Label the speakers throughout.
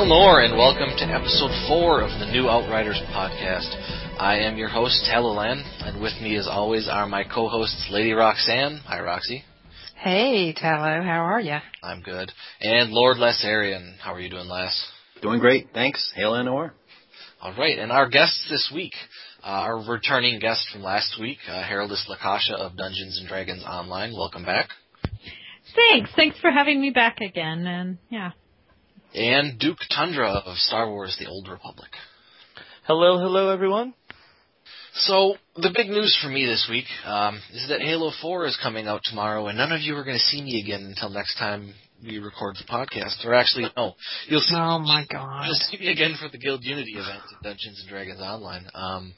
Speaker 1: Hail Nor, and welcome to episode four of the New Outriders podcast. I am your host, Talalan, and with me, as always, are my co-hosts, Lady Roxanne. Hi, Roxy.
Speaker 2: Hey, Tallow. How are you?
Speaker 1: I'm good. And Lord Lessarian. How are you doing, Lass?
Speaker 3: Doing great, thanks. Hail Nor.
Speaker 1: All right, and our guests this week, uh, our returning guest from last week, uh, Heraldess Lakasha of Dungeons and Dragons Online. Welcome back.
Speaker 4: Thanks. Thanks for having me back again. And yeah.
Speaker 1: And Duke Tundra of Star Wars: The Old Republic.
Speaker 5: Hello, hello, everyone.
Speaker 1: So the big news for me this week um, is that Halo 4 is coming out tomorrow, and none of you are going to see me again until next time we record the podcast. Or actually, no, you'll see.
Speaker 2: Oh my god!
Speaker 1: You'll see me again for the Guild Unity event at Dungeons and Dragons Online. Um,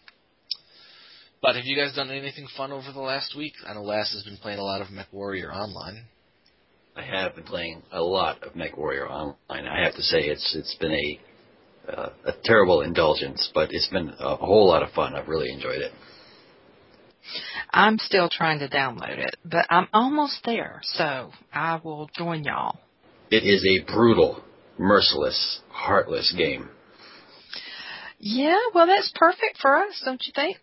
Speaker 1: but have you guys done anything fun over the last week? I know Lass has been playing a lot of MechWarrior Online.
Speaker 3: I have been playing a lot of MechWarrior Online. I have to say it's it's been a uh, a terrible indulgence, but it's been a whole lot of fun. I've really enjoyed it.
Speaker 2: I'm still trying to download it, but I'm almost there, so I will join y'all.
Speaker 3: It is a brutal, merciless, heartless game.
Speaker 2: Yeah, well, that's perfect for us, don't you think?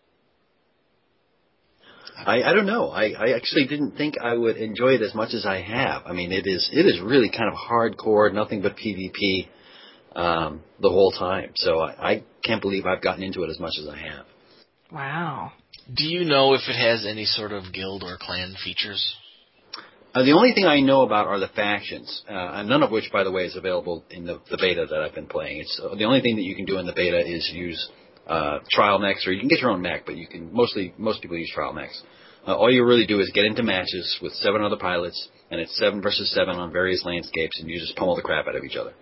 Speaker 3: I, I don't know. I, I actually didn't think I would enjoy it as much as I have. I mean, it is it is really kind of hardcore, nothing but PvP um, the whole time. So I, I can't believe I've gotten into it as much as I have.
Speaker 2: Wow.
Speaker 1: Do you know if it has any sort of guild or clan features?
Speaker 3: Uh, the only thing I know about are the factions, uh, and none of which, by the way, is available in the, the beta that I've been playing. It's uh, the only thing that you can do in the beta is use uh, trial mechs, or you can get your own mech, but you can mostly most people use trial mechs. Uh, all you really do is get into matches with seven other pilots, and it's seven versus seven on various landscapes, and you just pummel the crap out of each other.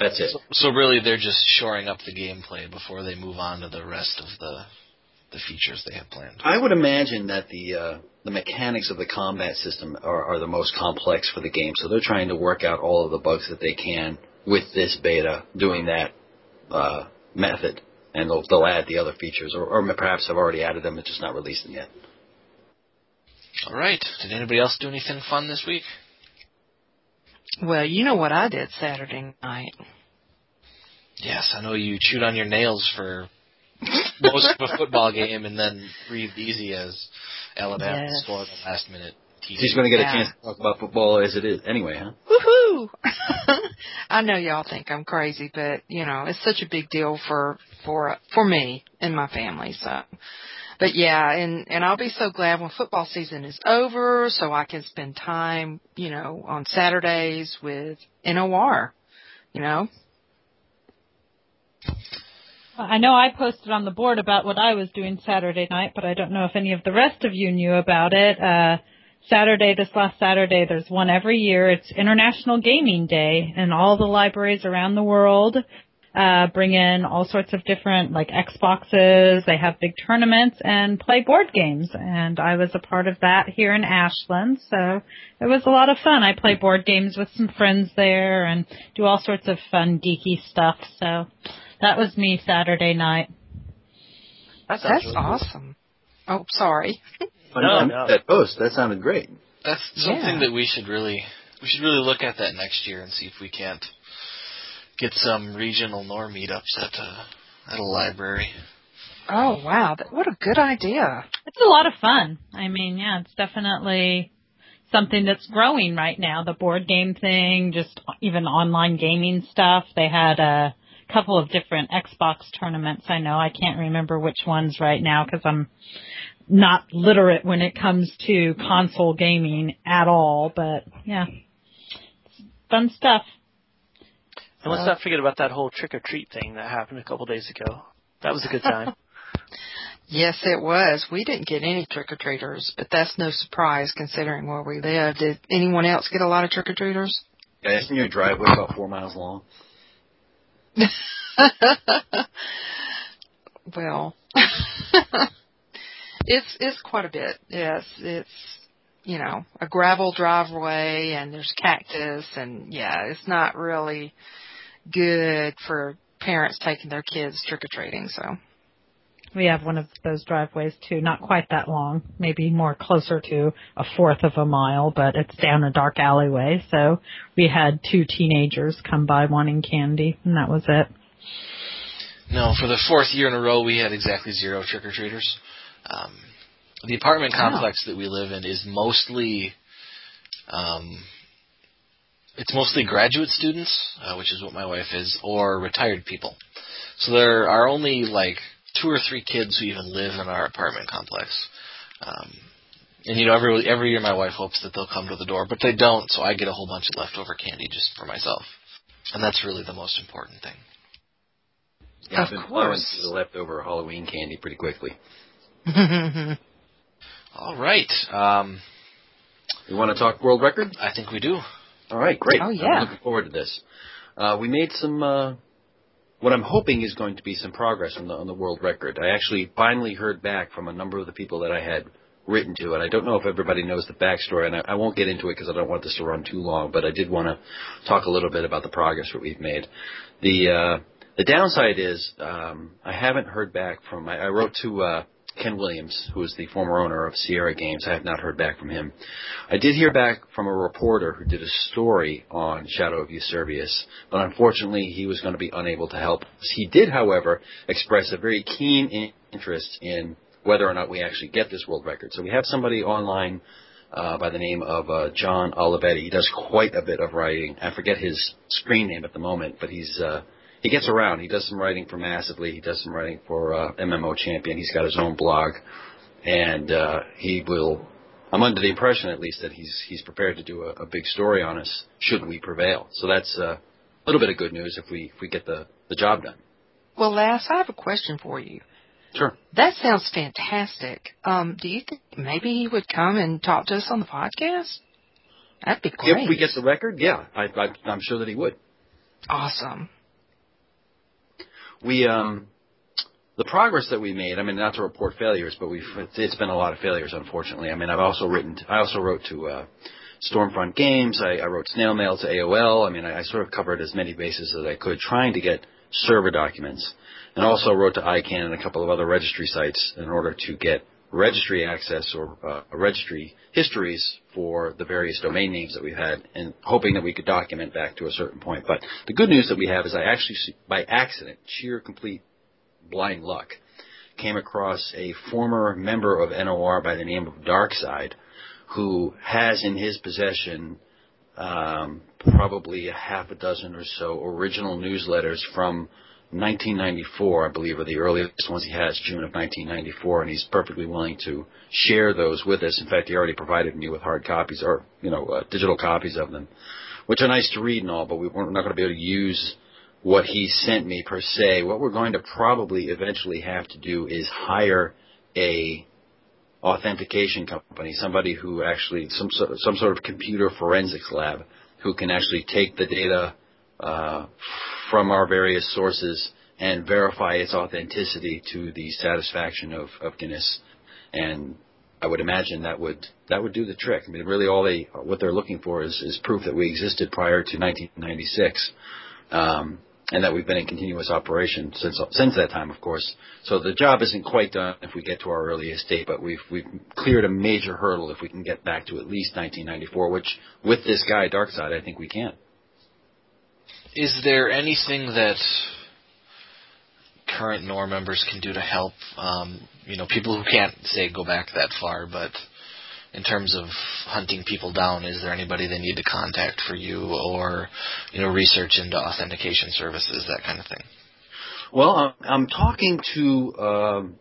Speaker 3: That's it.
Speaker 1: So, so really, they're just shoring up the gameplay before they move on to the rest of the the features they have planned.
Speaker 3: I would imagine that the uh, the mechanics of the combat system are, are the most complex for the game, so they're trying to work out all of the bugs that they can with this beta, doing that uh, method, and they'll, they'll add the other features, or, or perhaps have already added them and just not released them yet.
Speaker 1: All right. Did anybody else do anything fun this week?
Speaker 2: Well, you know what I did Saturday night.
Speaker 1: Yes, I know you chewed on your nails for most of a football game and then breathed easy as Alabama
Speaker 2: Yes.
Speaker 1: scored a last minute TD.
Speaker 3: She's going to get
Speaker 2: Yeah.
Speaker 3: a chance to talk about football as it is anyway, huh?
Speaker 2: Woohoo! I know y'all think I'm crazy, but you know it's such a big deal for for for me and my family. So, but yeah, and and I'll be so glad when football season is over, so I can spend time, you know, on Saturdays with NOR. You know,
Speaker 4: I know I posted on the board about what I was doing Saturday night, but I don't know if any of the rest of you knew about it. Uh, Saturday, this last Saturday, there's one every year. It's International Gaming Day, and all the libraries around the world uh, bring in all sorts of different, like Xboxes. They have big tournaments and play board games. And I was a part of that here in Ashland, so it was a lot of fun. I play board games with some friends there and do all sorts of fun, geeky stuff. So that was me Saturday night.
Speaker 5: That sounds
Speaker 2: that's
Speaker 5: really cool.
Speaker 2: awesome. Oh, sorry.
Speaker 3: I
Speaker 5: No,
Speaker 3: I
Speaker 5: no.
Speaker 3: That post that sounded great.
Speaker 1: That's something
Speaker 2: Yeah.
Speaker 1: that we should really we should really look at that next year and see if we can't get some regional NOR meetups at a at a library.
Speaker 2: Oh wow, that, what a good idea.
Speaker 4: It's a lot of fun. I mean, yeah, it's definitely something that's growing right now. The board game thing, just even online gaming stuff. They had a couple of different Xbox tournaments. I know I can't remember which ones right now because I'm not literate when it comes to console gaming at all. But yeah, it's fun stuff.
Speaker 5: And let's not forget about that whole trick or treat thing that happened a couple days ago. That was a good time.
Speaker 2: Yes, it was. We didn't get any trick or treaters, but that's no surprise considering where we live. Did anyone else get a lot of trick or treaters?
Speaker 3: Yeah, isn't your driveway about four miles long?
Speaker 2: well, it's it's quite a bit. Yes, it's you know a gravel driveway and there's cactus and yeah, it's not really good for parents taking their kids trick or treating. So
Speaker 4: We have one of those driveways too, not quite that long, maybe more closer to a fourth of a mile, but it's down a dark alleyway. So we had two teenagers come by wanting candy, and that was it.
Speaker 1: No, for the fourth year in a row, we had exactly zero trick or treaters. Um, the apartment
Speaker 2: Wow.
Speaker 1: complex that we live in is mostly, um, it's mostly graduate students, uh, which is what my wife is, or retired people. So there are only like two or three kids who even live in our apartment complex. Um, and you know, every every year my wife hopes that they'll come to the door, but they don't. So I get a whole bunch of leftover candy just for myself, and that's really the most important thing.
Speaker 3: Yeah,
Speaker 2: Of
Speaker 3: I've been
Speaker 2: course.
Speaker 3: the leftover Halloween candy pretty quickly.
Speaker 1: All right. Um,
Speaker 3: You want to talk world record?
Speaker 1: I think we do.
Speaker 3: All right, great.
Speaker 2: Oh,
Speaker 3: I'm
Speaker 2: yeah.
Speaker 3: looking forward to this. Uh, we made some, uh, what I'm hoping is going to be some progress on the, on the world record. I actually finally heard back from a number of the people that I had written to, and I don't know if everybody knows the backstory, and I, I won't get into it because I don't want this to run too long, but I did want to talk a little bit about the progress that we've made. The, uh, the downside is, um, I haven't heard back from, I, I wrote to, uh, Ken Williams, who is the former owner of Sierra Games. I have not heard back from him. I did hear back from a reporter who did a story on Shadow of Yserbius, but unfortunately he was going to be unable to help. He did, however, express a very keen in- interest in whether or not we actually get this world record. So we have somebody online uh, by the name of uh, John Olivetti. He does quite a bit of writing. I forget his screen name at the moment, but he's uh, he gets around. He does some writing for Massively. He does some writing for uh, MMO Champion. He's got his own blog, and uh, he will. I'm under the impression, at least, that he's he's prepared to do a, a big story on us should we prevail. So that's uh, a little bit of good news if we if we get the the job done.
Speaker 2: well, Lass, I have a question for you.
Speaker 3: Sure.
Speaker 2: That sounds fantastic. Um, do you think maybe he would come and talk to us on the podcast? That'd be great.
Speaker 3: If we get the record, yeah, I, I, I'm sure that he would.
Speaker 2: awesome.
Speaker 3: We um the progress that we made. I mean, not to report failures, but we've it's, been a lot of failures, unfortunately. I mean, I've also written. I also wrote to uh, Stormfront Games. I, I wrote snail mail to AOL. I mean, I, I sort of covered as many bases as I could, trying to get server documents, and also wrote to ICANN and a couple of other registry sites in order to get registry access or uh, registry histories for the various domain names that we've had, and hoping that we could document back to a certain point. But the good news that we have is I actually, by accident, sheer complete blind luck, came across a former member of NOR by the name of Darkside, who has in his possession um, probably a half a dozen or so original newsletters from 1994, I believe, are the earliest ones he has, June of 1994, and he's perfectly willing to share those with us. In fact, he already provided me with hard copies or, you know, uh, digital copies of them, which are nice to read and all, but we, we're not going to be able to use what he sent me per se. What we're going to probably eventually have to do is hire a authentication company, somebody who actually some some sort of computer forensics lab who can actually take the data uh, from our various sources and verify its authenticity to the satisfaction of, of Guinness. And I would imagine that would that would do the trick. I mean, really, all they what they're looking for is, is proof that we existed prior to 1996. Um, and that we've been in continuous operation since since that time, of course. So the job isn't quite done if we get to our earliest date, but we've we've cleared a major hurdle if we can get back to at least 1994, which with this guy Darkside, I think we can.
Speaker 1: Is there anything that current NOR members can do to help? Um, you know, people who can't say go back that far, but in terms of hunting people down, is there anybody they need to contact for you, or you know, research into authentication services, that kind of thing?
Speaker 3: Well, I'm, talking to um,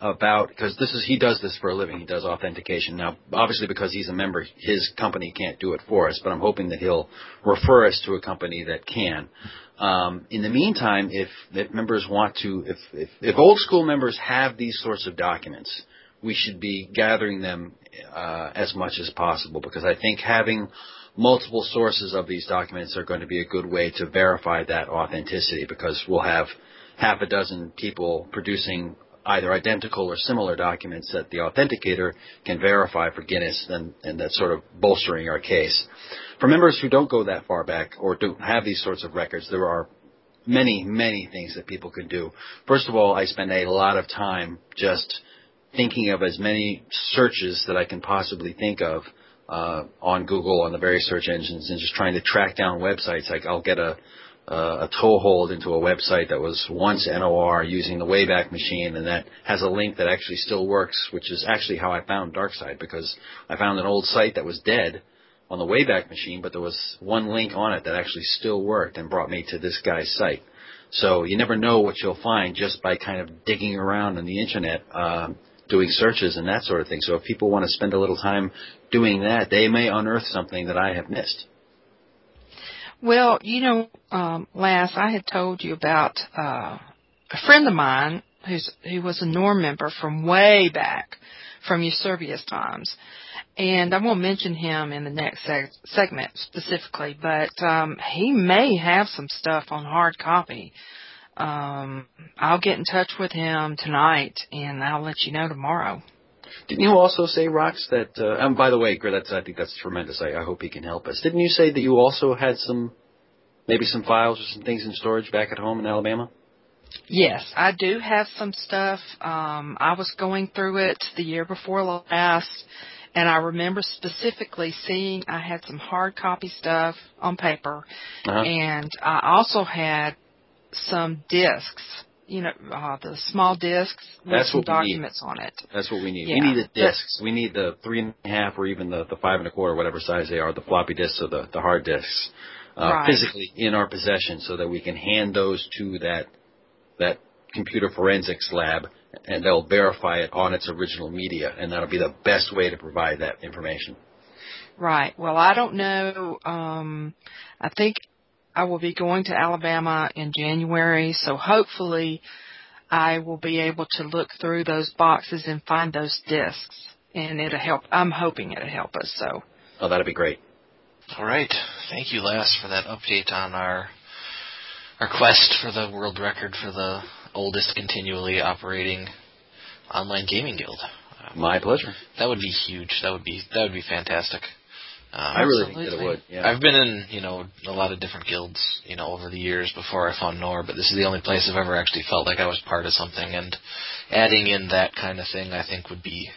Speaker 3: about because this is he does this for a living. He does authentication now. Obviously, because he's a member, his company can't do it for us. But I'm hoping that he'll refer us to a company that can. Um, in the meantime, if, if members want to, if, if if old school members have these sorts of documents, we should be gathering them uh, as much as possible because I think having multiple sources of these documents are going to be a good way to verify that authenticity because we'll have half a dozen people producing either identical or similar documents that the authenticator can verify for Guinness, and, and that's sort of bolstering our case. For members who don't go that far back or don't have these sorts of records, there are many, many things that people can do. First of all, I spend a lot of time just thinking of as many searches that I can possibly think of uh, on Google, on the various search engines, and just trying to track down websites. Like I'll get a uh, a toehold into a website that was once NOR using the Wayback Machine, and that has a link that actually still works, which is actually how I found DarkSide because I found an old site that was dead on the Wayback Machine, but there was one link on it that actually still worked and brought me to this guy's site. So you never know what you'll find just by kind of digging around on the internet, um, doing searches and that sort of thing. So if people want to spend a little time doing that, they may unearth something that I have missed.
Speaker 2: Well, you know, um, I had told you about uh, a friend of mine who's who was a NORM member from way back, from Yserbius times, and I won't mention him in the next seg- segment specifically, but um, he may have some stuff on hard copy. Um, I'll get in touch with him tonight, and I'll let you know tomorrow.
Speaker 3: Didn't you also say, Rox, that? Uh, and by the way, that's I think that's tremendous. I, I hope he can help us. Didn't you say that you also had some, maybe some files or some things in storage back at home in Alabama?
Speaker 2: Yes, I do have some stuff. Um, I was going through it the year before last, and I remember specifically seeing I had some hard copy stuff on paper,
Speaker 3: Uh-huh.
Speaker 2: and I also had some discs. You know, uh, the small discs with
Speaker 3: That's
Speaker 2: some
Speaker 3: we need.
Speaker 2: documents on it.
Speaker 3: That's what we need.
Speaker 2: Yeah,
Speaker 3: we need the discs. We need the three and a half or even the, the five and a quarter, whatever size they are, the floppy disks or the, the hard disks, uh,
Speaker 2: Right.
Speaker 3: physically in our possession so that we can hand those to that, that computer forensics lab and they'll verify it on its original media and that'll be the best way to provide that information.
Speaker 2: Right. Well, I don't know. Um, I think I will be going to Alabama in January, so hopefully I will be able to look through those boxes and find those discs, and it'll help. I'm hoping it'll help us. So,
Speaker 3: Oh, that'd be great.
Speaker 1: All right. Thank you, Lass, for that update on our our quest for the world record for the oldest continually operating online gaming guild.
Speaker 3: My pleasure.
Speaker 1: that would be huge. That would be that would be fantastic. Um,
Speaker 3: I really think that it would. Yeah.
Speaker 1: I've been in, you know, a lot of different guilds, you know, over the years before I found NOR, but this is the only place I've ever actually felt like I was part of something and adding in that kind of thing I think would be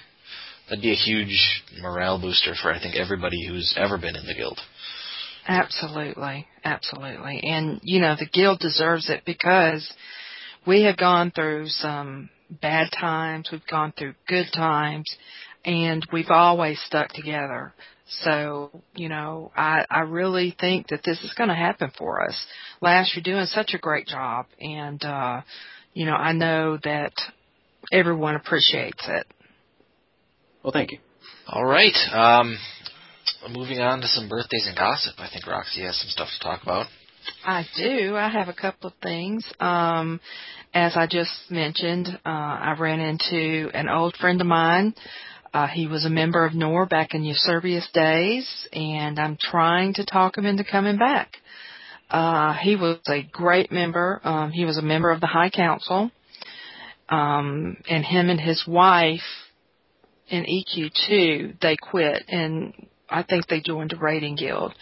Speaker 1: that'd be a huge morale booster for I think everybody who's ever been in the guild.
Speaker 2: absolutely, absolutely, and you know the guild deserves it because we have gone through some bad times, we've gone through good times, and we've always stuck together. So, you know, I, I really think that this is going to happen for us. Lash, you're doing such a great job, and uh, you know, I know that everyone appreciates it.
Speaker 3: Well, thank you.
Speaker 1: All right. Um moving on to some birthdays and gossip. I think Roxy has some stuff to talk about.
Speaker 2: I do. I have a couple of things. Um, as I just mentioned, uh, I ran into an old friend of mine. Uh, he was a member of NOR back in Yserbius days, and I'm trying to talk him into coming back. Uh, he was a great member. Um, he was a member of the High Council. Um, and him and his wife in EQ2, they quit, and I think they joined a rating guild.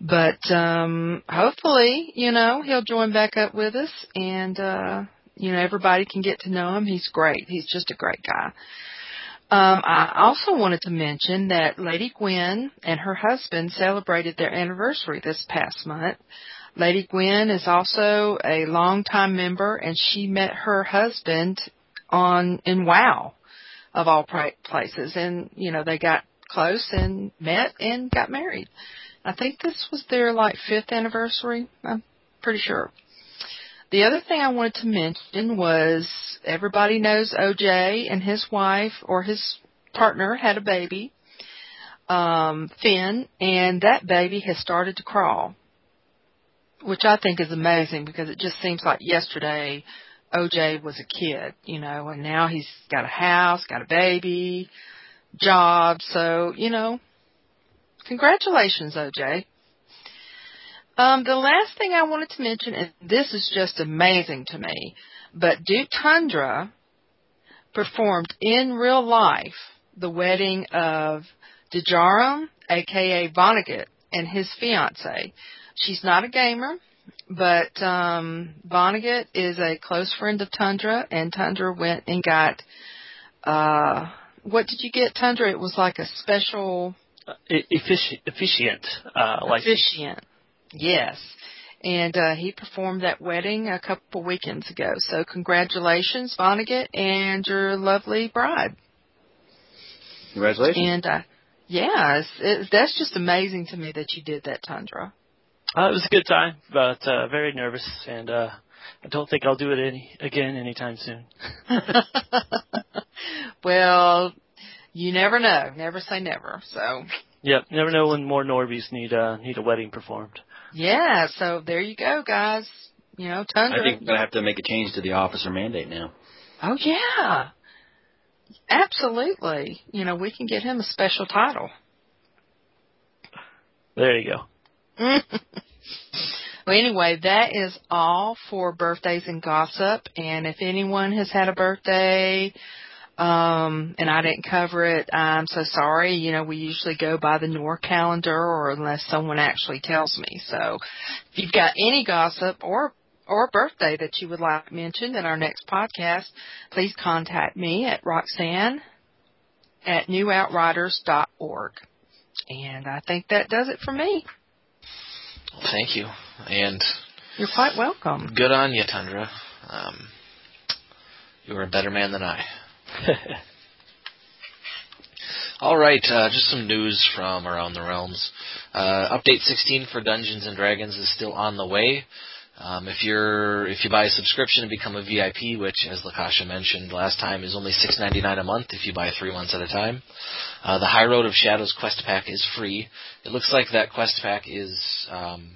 Speaker 2: But um hopefully, you know, he'll join back up with us and uh you know, everybody can get to know him. He's great. He's just a great guy. Um I also wanted to mention that Lady Gwen and her husband celebrated their anniversary this past month. Lady Gwen is also a longtime member and she met her husband on in WoW of all places and you know, they got close and met and got married. I think this was their like fifth anniversary. I'm pretty sure. The other thing I wanted to mention was everybody knows OJ and his wife or his partner had a baby, um, Finn, and that baby has started to crawl, which I think is amazing because it just seems like yesterday OJ was a kid, you know, and now he's got a house, got a baby, job. So, you know, congratulations, OJ. Um, the last thing I wanted to mention, and this is just amazing to me, but Duke Tundra performed in real life the wedding of Dejarum, aka Vonnegut, and his fiance. She's not a gamer. but um Vonnegut is a close friend of Tundra, and Tundra went and got. uh What did you get, Tundra? It was like a special
Speaker 5: Uh, e- effici- efficient uh, license.
Speaker 2: officiant. Yes. And uh, he performed that wedding a couple weekends ago. So congratulations, Vonnegut, and your lovely bride.
Speaker 3: Congratulations.
Speaker 2: And uh, yeah, it's, it, that's just amazing to me that you did that, Tundra.
Speaker 5: Uh, it was a good time, but uh, very nervous, and uh, I don't think I'll do it any again anytime soon.
Speaker 2: well, you never know. Never say never. So
Speaker 5: Yep, never know when more Norbies need uh, need a wedding performed.
Speaker 2: Yeah, so there you go, guys. You know, Tundra.
Speaker 3: I think we're gonna have to make a change to the officer mandate now.
Speaker 2: Oh yeah. Absolutely. You know, we can get him a special title.
Speaker 5: There you go.
Speaker 2: well, anyway, that is all for birthdays and gossip. And if anyone has had a birthday, um, and I didn't cover it, I'm so sorry. You know, we usually go by the NOR calendar or unless someone actually tells me. So if you've got any gossip or or birthday that you would like mentioned in our next podcast, please contact me at Roxanne at newoutriders.org. And I think that does it for me.
Speaker 1: Well, thank you, and
Speaker 2: You're quite welcome.
Speaker 1: good on you, Tundra. Um, you are a better man than I. All right, uh, just some news from around the realms. Uh, update 16 for Dungeons and Dragons is still on the way. Um, if you're if you buy a subscription and become a VIP, which as Lakasha mentioned last time is only $6.99 a month if you buy three months at a time, uh, the High Road of Shadows quest pack is free. It looks like that quest pack is um,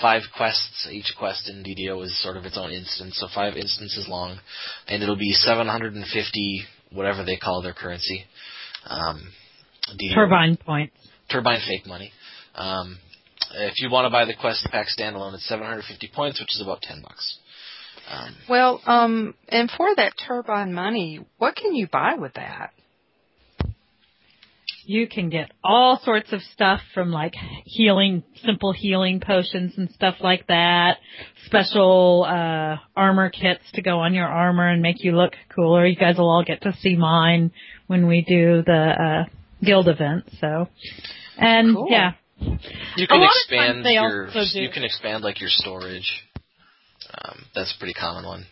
Speaker 1: five quests. Each quest in DDO is sort of its own instance, so five instances long, and it'll be 750 whatever they call their currency. Um, DDO
Speaker 4: Turbine points.
Speaker 1: turbine fake money. Um, if you want to buy the quest pack standalone, it's 750 points, which is about 10 bucks. Um,
Speaker 2: Well, um, and for that turbine money, what can you buy with that?
Speaker 4: You can get all sorts of stuff from like healing, simple healing potions and stuff like that. Special, uh, armor kits to go on your armor and make you look cooler. You guys will all get to see mine when we do the, uh, guild event, so. And
Speaker 2: Cool.
Speaker 4: yeah.
Speaker 1: you can expand your you can expand like your storage. Um, that's a pretty common one.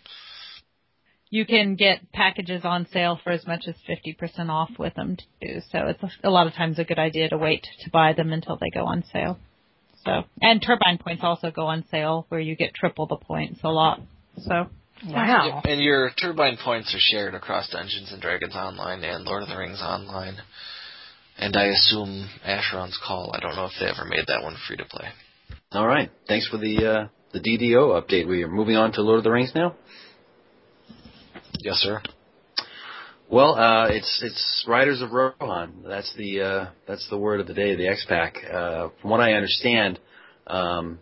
Speaker 4: You can get packages on sale for as much as 50% off with them too. So it's a, a lot of times a good idea to wait to buy them until they go on sale. So, and turbine points also go on sale where you get triple the points a lot. So,
Speaker 2: Wow.
Speaker 1: And your turbine points are shared across Dungeons and Dragons Online and Lord of the Rings Online. And I assume Asheron's Call. I don't know if they ever made that one free to play.
Speaker 3: All right. Thanks for the uh, the DDO update. We are moving on to Lord of the Rings now.
Speaker 1: Yes, sir.
Speaker 3: Well, uh, it's it's Riders of Rohan. That's the uh, that's the word of the day. The X Pack. Uh, from what I understand, um,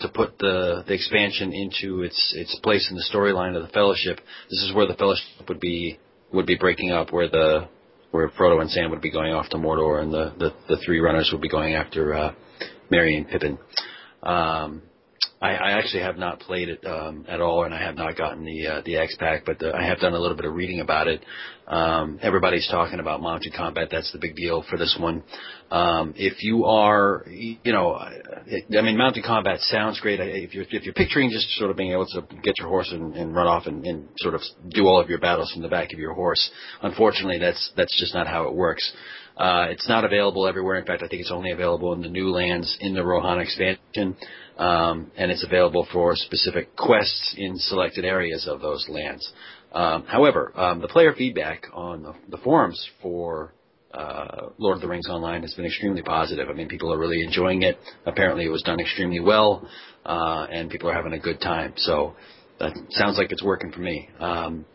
Speaker 3: to put the the expansion into its its place in the storyline of the Fellowship, this is where the Fellowship would be would be breaking up, where the where Frodo and Sam would be going off to Mordor, and the the, the three runners would be going after uh, Merry and Pippin. Um, I, I actually have not played it um, at all, and I have not gotten the uh, the X Pack, but the, I have done a little bit of reading about it. Um, everybody's talking about mounted combat. That's the big deal for this one. Um, if you are, you know, I I mean, mounted combat sounds great. If you're if you're picturing just sort of being able to get your horse and, and run off and, and sort of do all of your battles from the back of your horse, unfortunately, that's that's just not how it works. Uh, it's not available everywhere. In fact, I think it's only available in the new lands in the Rohan expansion, um, and it's available for specific quests in selected areas of those lands. Um, however, um, the player feedback on the, the forums for uh, Lord of the Rings Online has been extremely positive. I mean, people are really enjoying it. Apparently, it was done extremely well, uh, and people are having a good time. So that sounds like it's working for me. Um,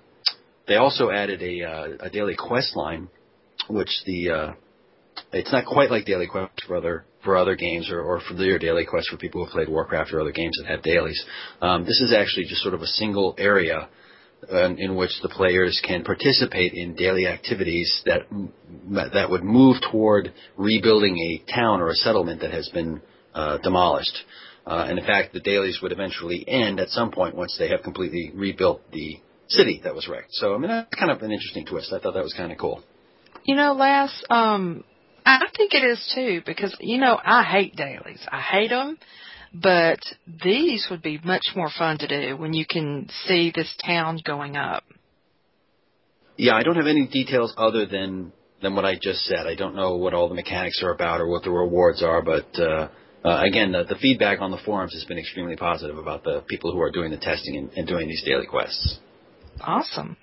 Speaker 3: they also added a, uh, a daily quest line which the uh, it's not quite like daily quest for other for other games or, or for daily quest for people who played Warcraft or other games that have dailies. Um, this is actually just sort of a single area uh, in which the players can participate in daily activities that that would move toward rebuilding a town or a settlement that has been uh, demolished. Uh, and in fact, the dailies would eventually end at some point once they have completely rebuilt the city that was wrecked. So, I mean, that's kind of an interesting twist. I thought that was kind of cool.
Speaker 2: You know, Les, um, I think it is too because you know I hate dailies. I hate them, but these would be much more fun to do when you can see this town going up.
Speaker 3: Yeah, I don't have any details other than than what I just said. I don't know what all the mechanics are about or what the rewards are, but uh, uh, again, the, the feedback on the forums has been extremely positive about the people who are doing the testing and, and doing these daily quests.
Speaker 2: Awesome.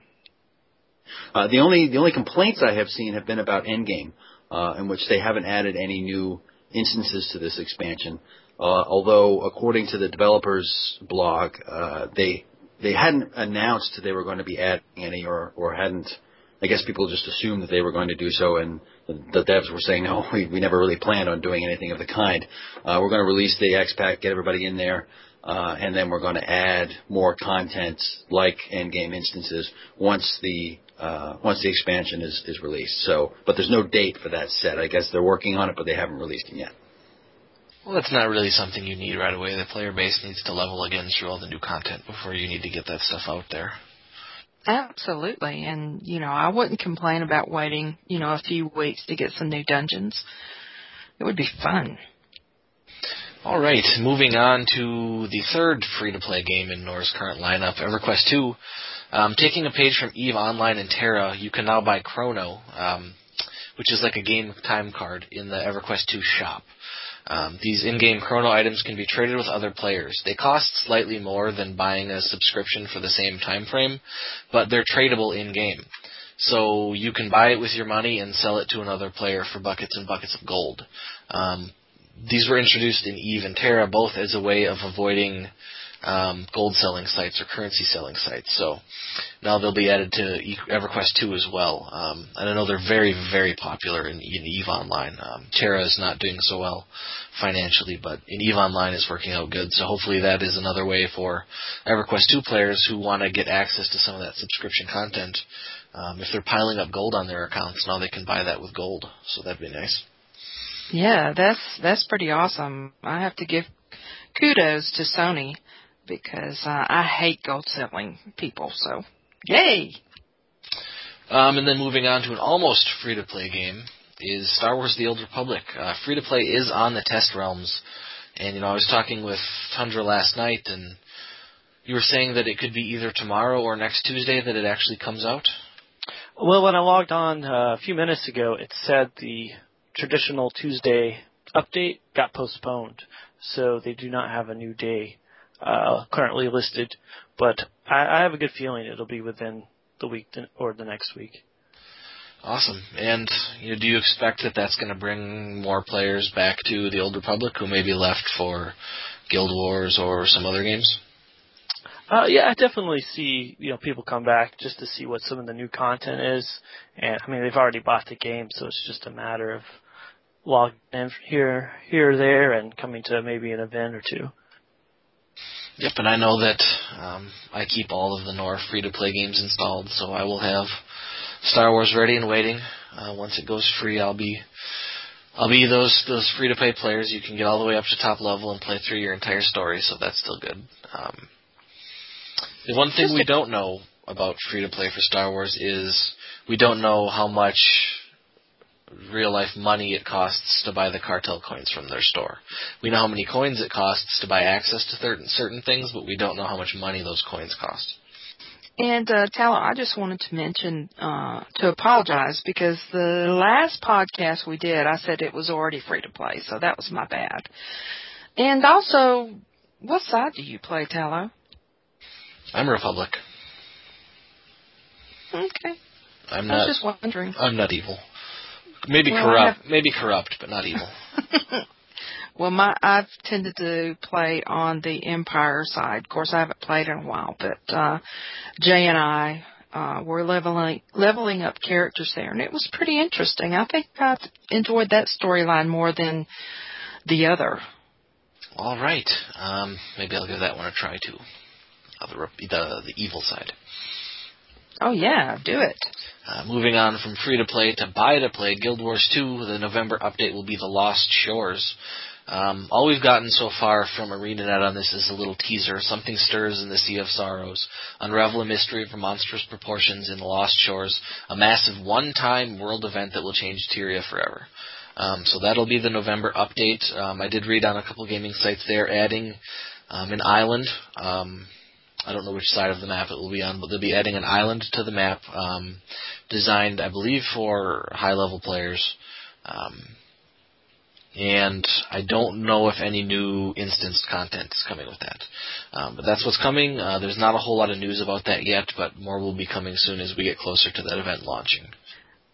Speaker 3: Uh, the only the only complaints I have seen have been about Endgame, uh, in which they haven't added any new instances to this expansion. Uh, although, according to the developers' blog, uh, they they hadn't announced they were going to be adding any, or or hadn't. I guess people just assumed that they were going to do so, and the, devs were saying, "No, we, we never really planned on doing anything of the kind. Uh, we're going to release the X Pack, get everybody in there, uh, and then we're going to add more content like endgame instances once the uh, once the expansion is, is released. So, but there's no date for that set. I guess they're working on it, but they haven't released it yet.
Speaker 1: Well, that's not really something you need right away. The player base needs to level again through all the new content before you need to get that stuff out there.
Speaker 2: Absolutely. And, you know, I wouldn't complain about waiting, you know, a few weeks to get some new dungeons. It would be fun.
Speaker 1: All right, moving on to the third free-to-play game in Nor's current lineup, EverQuest 2. Um, taking a page from EVE Online and TERA, you can now buy Krono, um, which is like a game time card in the EverQuest 2 shop. Um, these in-game Krono items can be traded with other players. They cost slightly more than buying a subscription for the same time frame, but they're tradable in-game. So you can buy it with your money and sell it to another player for buckets and buckets of gold. Um, these were introduced in Eve and TERA both as a way of avoiding um, gold selling sites or currency selling sites. So now they'll be added to EverQuest 2 as well. Um, and I know they're very, very popular in, in EVE Online. Um, TERA is not doing so well financially, but in EVE Online is working out good. So hopefully that is another way for EverQuest 2 players who want to get access to some of that subscription content. Um, if they're piling up gold on their accounts, now they can buy that with gold. So that'd be nice.
Speaker 2: Yeah, that's that's pretty awesome. I have to give kudos to Sony because uh, I hate gold selling people. So, yay!
Speaker 1: Um, and then moving on to an almost free to play game is Star Wars: The Old Republic. Uh, free to play is on the test realms, and you know I was talking with Tundra last night, and you were saying that it could be either tomorrow or next Tuesday that it actually comes out.
Speaker 5: Well, when I logged on uh, a few minutes ago, it said the traditional Tuesday update got postponed, so they do not have a new day uh, currently listed. But I, I have a good feeling it'll be within the week or the next week.
Speaker 1: Awesome. And you know, do you expect that that's going to bring more players back to the Old Republic who maybe left for Guild Wars or some other games?
Speaker 5: Uh, yeah, I definitely see you know people come back just to see what some of the new content is, and I mean they've already bought the game, so it's just a matter of logging in here, here or there, and coming to maybe an event or two.
Speaker 1: Yep, and I know that um, I keep all of the Nor free to play games installed, so I will have Star Wars ready and waiting. Uh, once it goes free, I'll be I'll be those those free to play players. You can get all the way up to top level and play through your entire story, so that's still good. Um, the one thing we don't know about free to play for Star Wars is we don't know how much real life money it costs to buy the cartel coins from their store. We know how many coins it costs to buy access to certain certain things, but we don't know how much money those coins cost.
Speaker 2: And uh, I just wanted to mention uh, to apologize because the last podcast we did, I said it was already free to play, so that was my bad. And also, what side do you play, Tallow?
Speaker 1: I'm Republic.
Speaker 2: Okay.
Speaker 1: I'm not.
Speaker 2: I was just wondering.
Speaker 1: I'm not evil. Maybe
Speaker 2: Well,
Speaker 1: corrupt. Maybe corrupt, but not evil.
Speaker 2: well, my I've tended to play on the Empire side. Of course, I haven't played in a while, but uh, Jay and I uh, were leveling leveling up characters there, and it was pretty interesting. I think I enjoyed that storyline more than the other.
Speaker 1: All right. Um, maybe I'll give that one a try too. Uh, the, the the evil side.
Speaker 2: Oh yeah, do it.
Speaker 1: Uh, moving on from free to play to buy to play, Guild Wars 2, the November update will be The Lost Shores. Um, all we've gotten so far from ArenaNet on this is a little teaser. Something stirs in the Sea of Sorrows. Unravel a mystery of monstrous proportions in the Lost Shores. A massive one-time world event that will change Tyria forever. Um, so that'll be the November update. Um, I did read on a couple gaming sites they're adding um, an island. Um, I don't know which side of the map it will be on, but they'll be adding an island to the map, um, designed, I believe, for high-level players. Um, and I don't know if any new instance content is coming with that. Um, but that's what's coming. Uh, there's not a whole lot of news about that yet, but more will be coming soon as we get closer to that event launching.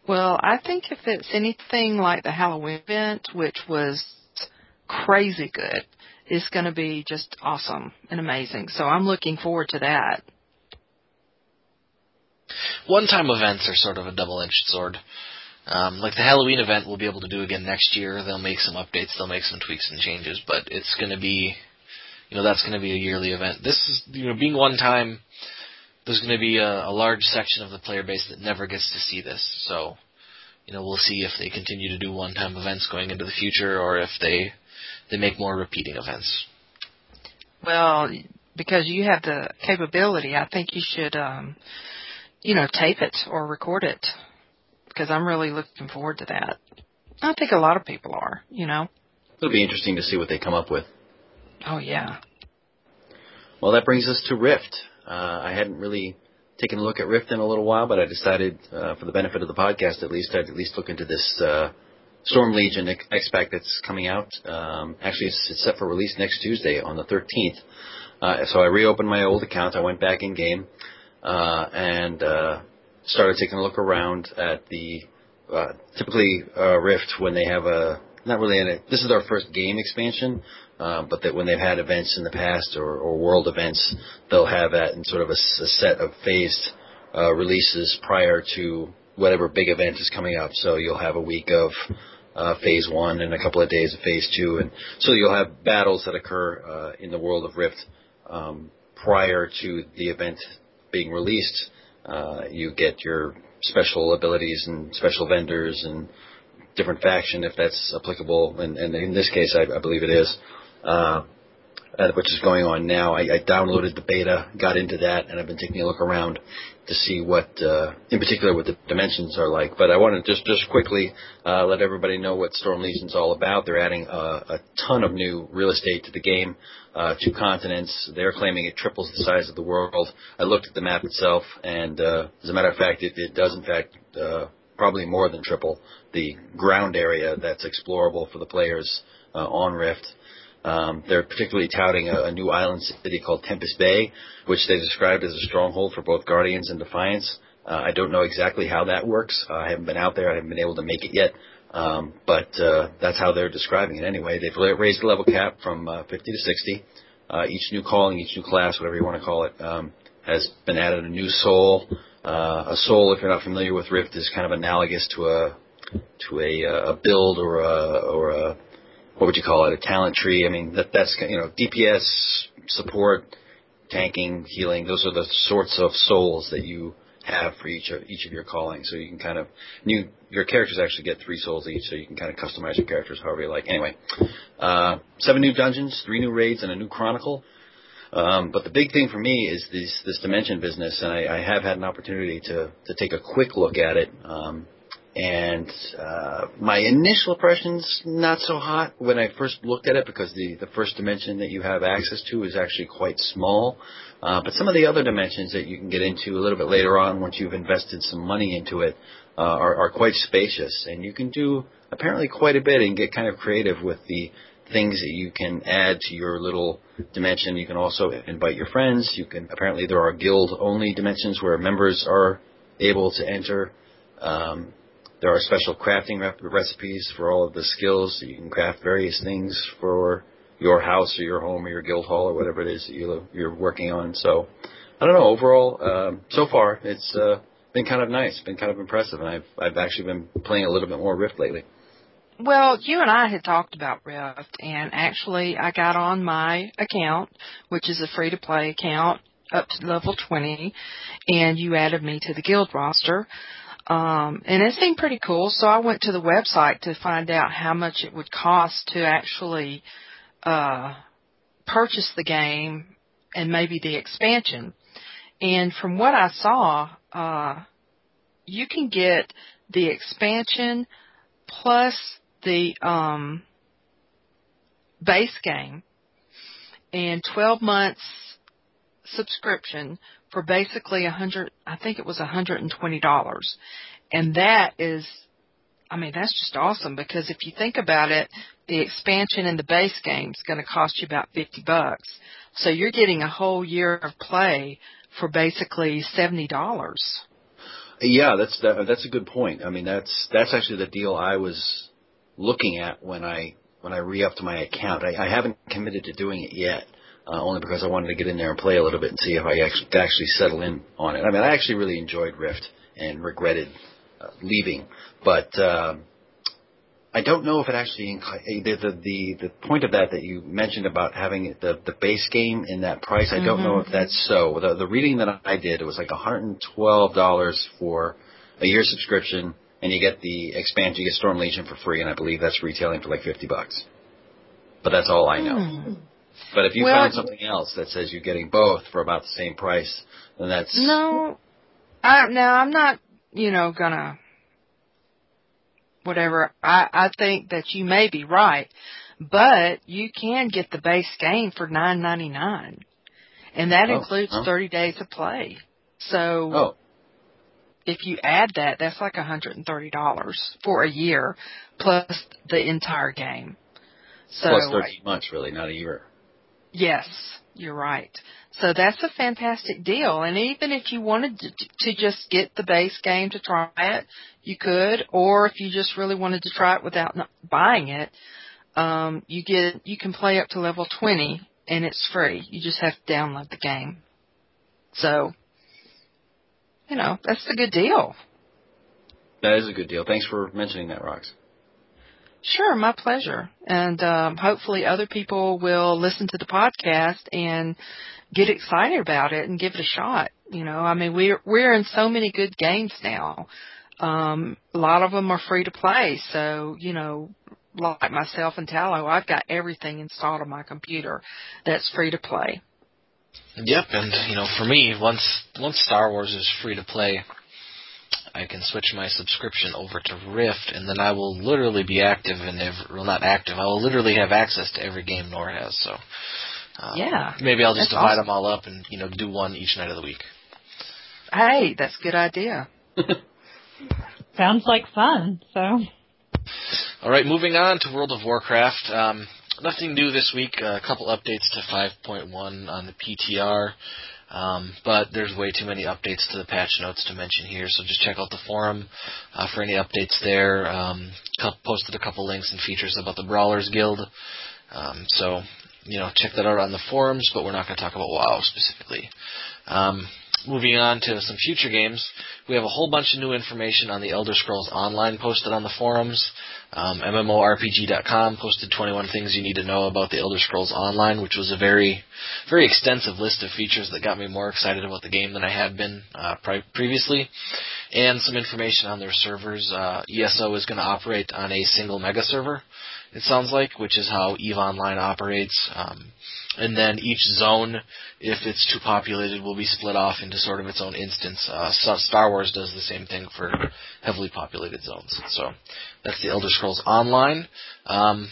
Speaker 2: Well, I think if it's anything like the Halloween event, which was crazy good, it's going to be just awesome and amazing. So I'm looking forward to that.
Speaker 1: One-time events are sort of a double-edged sword. Um, like the Halloween event, we'll be able to do again next year. They'll make some updates, they'll make some tweaks and changes, but it's going to be, you know, that's going to be a yearly event. This is, you know, being one time, there's going to be a, a large section of the player base that never gets to see this. So, you know, we'll see if they continue to do one-time events going into the future, or if they they make more repeating events.
Speaker 2: Well, because you have the capability, I think you should, um, you know, tape it or record it because I'm really looking forward to that. I think a lot of people are, you know.
Speaker 3: It'll be interesting to see what they come up with.
Speaker 2: Oh yeah.
Speaker 3: Well, that brings us to Rift. Uh, I hadn't really taken a look at Rift in a little while, but I decided, uh, for the benefit of the podcast at least, I'd at least look into this uh, Storm Legion X-Pack that's coming out. Um, actually, it's, set for release next Tuesday on the 13th. Uh, so I reopened my old account. I went back in game uh, and uh, started taking a look around at the uh, typically uh, Rift when they have a not really in This is our first game expansion, uh, but that when they've had events in the past or, or world events, they'll have that in sort of a, a set of phased uh, releases prior to whatever big event is coming up. So you'll have a week of uh, phase one and a couple of days of phase two, and so you'll have battles that occur uh, in the world of Rift um, prior to the event being released uh, you get your special abilities and special vendors and different faction if that's applicable. And, and in this case, I, I believe it is, uh, which is going on now. I, I downloaded the beta, got into that, and I've been taking a look around to see what, uh, in particular, what the dimensions are like. But I want to just just quickly uh, let everybody know what Storm Legion's all about. They're adding a, a ton of new real estate to the game uh, two continents. They're claiming it triples the size of the world. I looked at the map itself, and uh, as a matter of fact, it, it does in fact uh, probably more than triple the ground area that's explorable for the players uh, on Rift. Um, they're particularly touting a, a new island city called Tempest Bay, which they described as a stronghold for both Guardians and Defiance. Uh, I don't know exactly how that works. Uh, I haven't been out there. I haven't been able to make it yet. Um, but uh, that's how they're describing it anyway. They've raised the level cap from uh, 50 to 60. Uh, each new calling, each new class, whatever you want to call it, um, has been added a new soul. Uh, a soul, if you're not familiar with Rift, is kind of analogous to a to a, a build or a or a what would you call it? A talent tree. I mean, that that's you know DPS support, tanking, healing. Those are the sorts of souls that you have for each of each of your callings. So you can kind of new your characters actually get three souls each, so you can kind of customize your characters however you like. Anyway, uh, seven new dungeons, three new raids, and a new chronicle. Um, but the big thing for me is this this dimension business, and I, I have had an opportunity to to take a quick look at it. Um, and uh, my initial impressions not so hot when I first looked at it because the the first dimension that you have access to is actually quite small. Uh, but some of the other dimensions that you can get into a little bit later on once you've invested some money into it uh, are, are quite spacious, and you can do apparently quite a bit and get kind of creative with the things that you can add to your little dimension. You can also invite your friends. You can apparently there are guild only dimensions where members are able to enter. Um, there are special crafting recipes for all of the skills. You can craft various things for your house or your home or your guild hall or whatever it is that you, you're working on. So I don't know. Overall, um, so far it's uh, been kind of nice, been kind of impressive, and I've I've actually been playing a little bit more Rift lately.
Speaker 2: Well, you and I had talked about Rift, and actually I got on my account, which is a free to play account up to level 20, and you added me to the guild roster. Um, and it seemed pretty cool, so I went to the website to find out how much it would cost to actually uh, purchase the game and maybe the expansion. And from what I saw, uh, you can get the expansion plus the um, base game and 12 months subscription for basically a hundred, I think it was a hundred and twenty dollars. And that is, I mean, that's just awesome because if you think about it, the expansion in the base game is going to cost you about 50 bucks. So you're getting a whole year of play for basically $70.
Speaker 3: Yeah, that's that, that's a good point. I mean, that's that's actually the deal I was looking at when I when I re-upped my account. I, I haven't committed to doing it yet, uh, only because I wanted to get in there and play a little bit and see if I actually, actually settle in on it. I mean, I actually really enjoyed Rift and regretted uh, leaving, but uh, I don't know if it actually inc- the, the the the point of that that you mentioned about having the the base game in that price. I don't mm-hmm. know if that's so. The the reading that I did it was like 112 dollars for a year subscription, and you get the expansion. You get Storm Legion for free, and I believe that's retailing for like 50 bucks. But that's all I know. Mm. But if you well, find something else that says you're getting both for about the same price, then that's
Speaker 2: no. I now I'm not, you know, gonna whatever. I I think that you may be right, but you can get the base game for nine ninety nine, and that oh, includes oh. thirty days of play. So.
Speaker 3: Oh.
Speaker 2: If you add that, that's like $130 for a year plus the entire game. So
Speaker 3: plus 30 months, really, not a year.
Speaker 2: Yes, you're right. So that's a fantastic deal. And even if you wanted to, to just get the base game to try it, you could. Or if you just really wanted to try it without buying it, um, you get you can play up to level 20 and it's free. You just have to download the game. So, you know, that's a good deal.
Speaker 3: That is a good deal. Thanks for mentioning that, Rox.
Speaker 2: Sure, my pleasure. And um, hopefully other people will listen to the podcast and get excited about it and give it a shot. You know, I mean, we're we're in so many good games now. Um, a lot of them are free to play, so you know, like myself and Tallow, I've got everything installed on my computer that's free to play.
Speaker 1: Yep, and you know, for me, once once Star Wars is free to play, I can switch my subscription over to Rift, and then I will literally be active and every, well, not active. I will literally have access to every game Nor has. So,
Speaker 2: um, yeah,
Speaker 1: maybe I'll just divide awesome. them all up and you know do one each night of the week.
Speaker 2: Hey, that's a good idea.
Speaker 4: Sounds like fun. So.
Speaker 1: All right, moving on to World of Warcraft. Um, nothing new this week. Uh, a couple updates to 5.1 on the PTR. Um, but there's way too many updates to the patch notes to mention here, so just check out the forum uh, for any updates there. Um, posted a couple links and features about the Brawlers Guild, um, so you know check that out on the forums. But we're not going to talk about WoW specifically. Moving on to some future games, we have a whole bunch of new information on the Elder Scrolls Online posted on the forums. Um, MMORPG.com posted 21 things you need to know about the Elder Scrolls Online, which was a very, very extensive list of features that got me more excited about the game than I had been uh, pre- previously. And some information on their servers. Uh, ESO is going to operate on a single mega server, it sounds like, which is how EVE Online operates. Um, and then each zone, if it's too populated, will be split off into sort of its own instance. Uh, Star Wars does the same thing for heavily populated zones. So that's the Elder Scrolls Online. Um,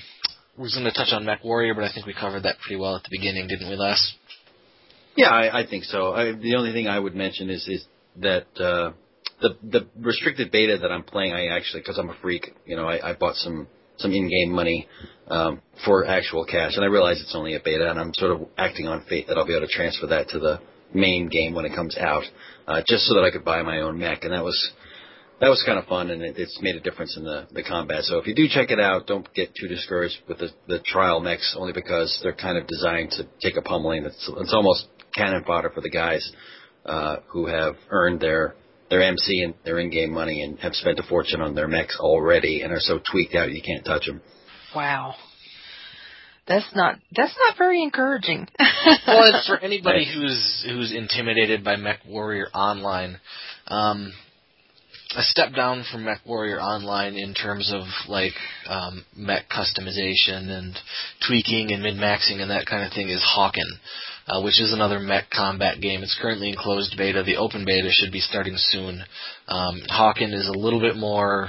Speaker 1: we are going to touch on Mech Warrior, but I think we covered that pretty well at the beginning, didn't we, Les?
Speaker 3: Yeah, I, I think so. I, the only thing I would mention is is that uh, the the restricted beta that I'm playing, I actually because I'm a freak, you know, I, I bought some some in-game money um, for actual cash, and I realize it's only a beta, and I'm sort of acting on faith that I'll be able to transfer that to the main game when it comes out, uh, just so that I could buy my own mech, and that was that was kind of fun, and it, it's made a difference in the the combat. So if you do check it out, don't get too discouraged with the the trial mechs, only because they're kind of designed to take a pummeling. It's it's almost cannon fodder for the guys uh, who have earned their their MC and their in-game money and have spent a fortune on their mechs already and are so tweaked out you can't touch them.
Speaker 2: Wow. That's not that's not very encouraging.
Speaker 1: well, it's for anybody who's who's intimidated by Mech Warrior Online. Um, a step down from Mech Warrior Online in terms of like um, mech customization and tweaking and min maxing and that kind of thing is Hawken, uh, which is another mech combat game. It's currently in closed beta. The open beta should be starting soon. Um, Hawken is a little bit more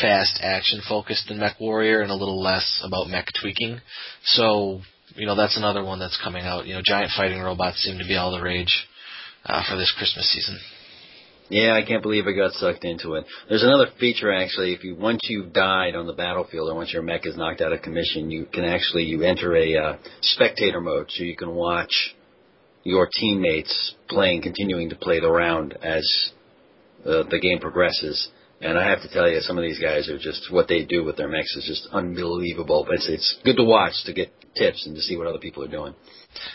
Speaker 1: fast action focused than Mech Warrior and a little less about mech tweaking. So you know that's another one that's coming out. You know, giant fighting robots seem to be all the rage uh, for this Christmas season.
Speaker 3: Yeah, I can't believe I got sucked into it. There's another feature actually. If you once you've died on the battlefield or once your mech is knocked out of commission, you can actually you enter a uh, spectator mode, so you can watch your teammates playing, continuing to play the round as uh, the game progresses. And I have to tell you, some of these guys are just what they do with their mechs is just unbelievable. But it's it's good to watch to get tips and to see what other people are doing.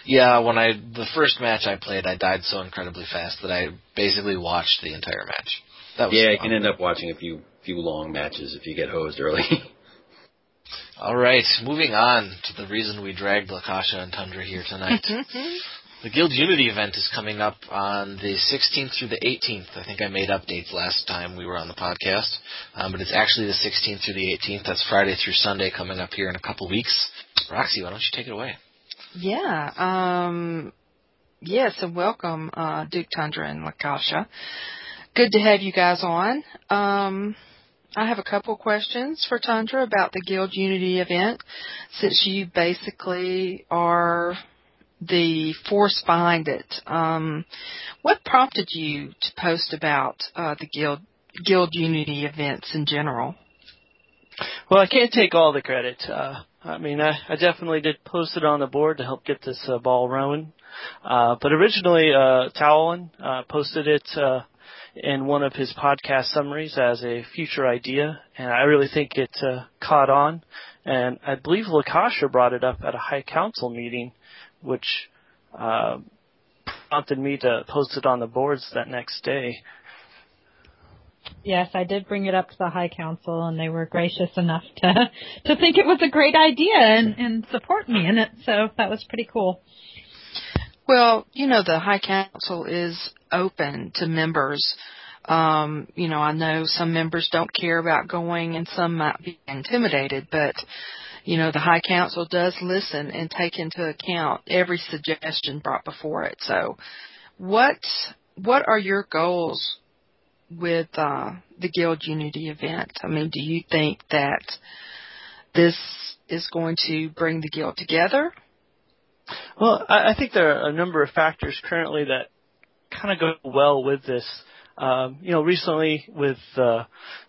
Speaker 1: Yeah, when I the first match I played, I died so incredibly fast that I basically watched the entire match. That was
Speaker 3: yeah, you can end up watching a few few long matches if you get hosed early.
Speaker 1: All right, moving on to the reason we dragged Lakasha and Tundra here tonight. the Guild Unity event is coming up on the 16th through the 18th. I think I made updates last time we were on the podcast, um, but it's actually the 16th through the 18th. That's Friday through Sunday coming up here in a couple weeks. Roxy, why don't you take it away?
Speaker 2: Yeah. Um, yes, and welcome, uh, Duke Tundra and Lakasha. Good to have you guys on. Um, I have a couple questions for Tundra about the Guild Unity event, since you basically are the force behind it. Um, what prompted you to post about uh, the Guild Guild Unity events in general?
Speaker 5: Well, I can't take all the credit. Uh, I mean, I, I definitely did post it on the board to help get this uh, ball rolling. Uh, but originally, uh, uh, posted it uh, in one of his podcast summaries as a future idea, and I really think it caught on. And I believe Lakasha brought it up at a high council meeting, which uh, prompted me to post it on the boards that next day.
Speaker 4: Yes, I did bring it up to the High Council, and they were gracious enough to to think it was a great idea and and support me in it. So that was pretty cool.
Speaker 2: Well, you know, the High Council is open to members. Um, you know, I know some members don't care about going and some might be intimidated, but you know, the High Council does listen and take into account every suggestion brought before it. So, what what are your goals with uh, the Guild Unity event? I mean, do you think that this is going to bring the guild together?
Speaker 5: Well, I, I think there are a number of factors currently that kind of go well with this. Um, you know, recently with uh,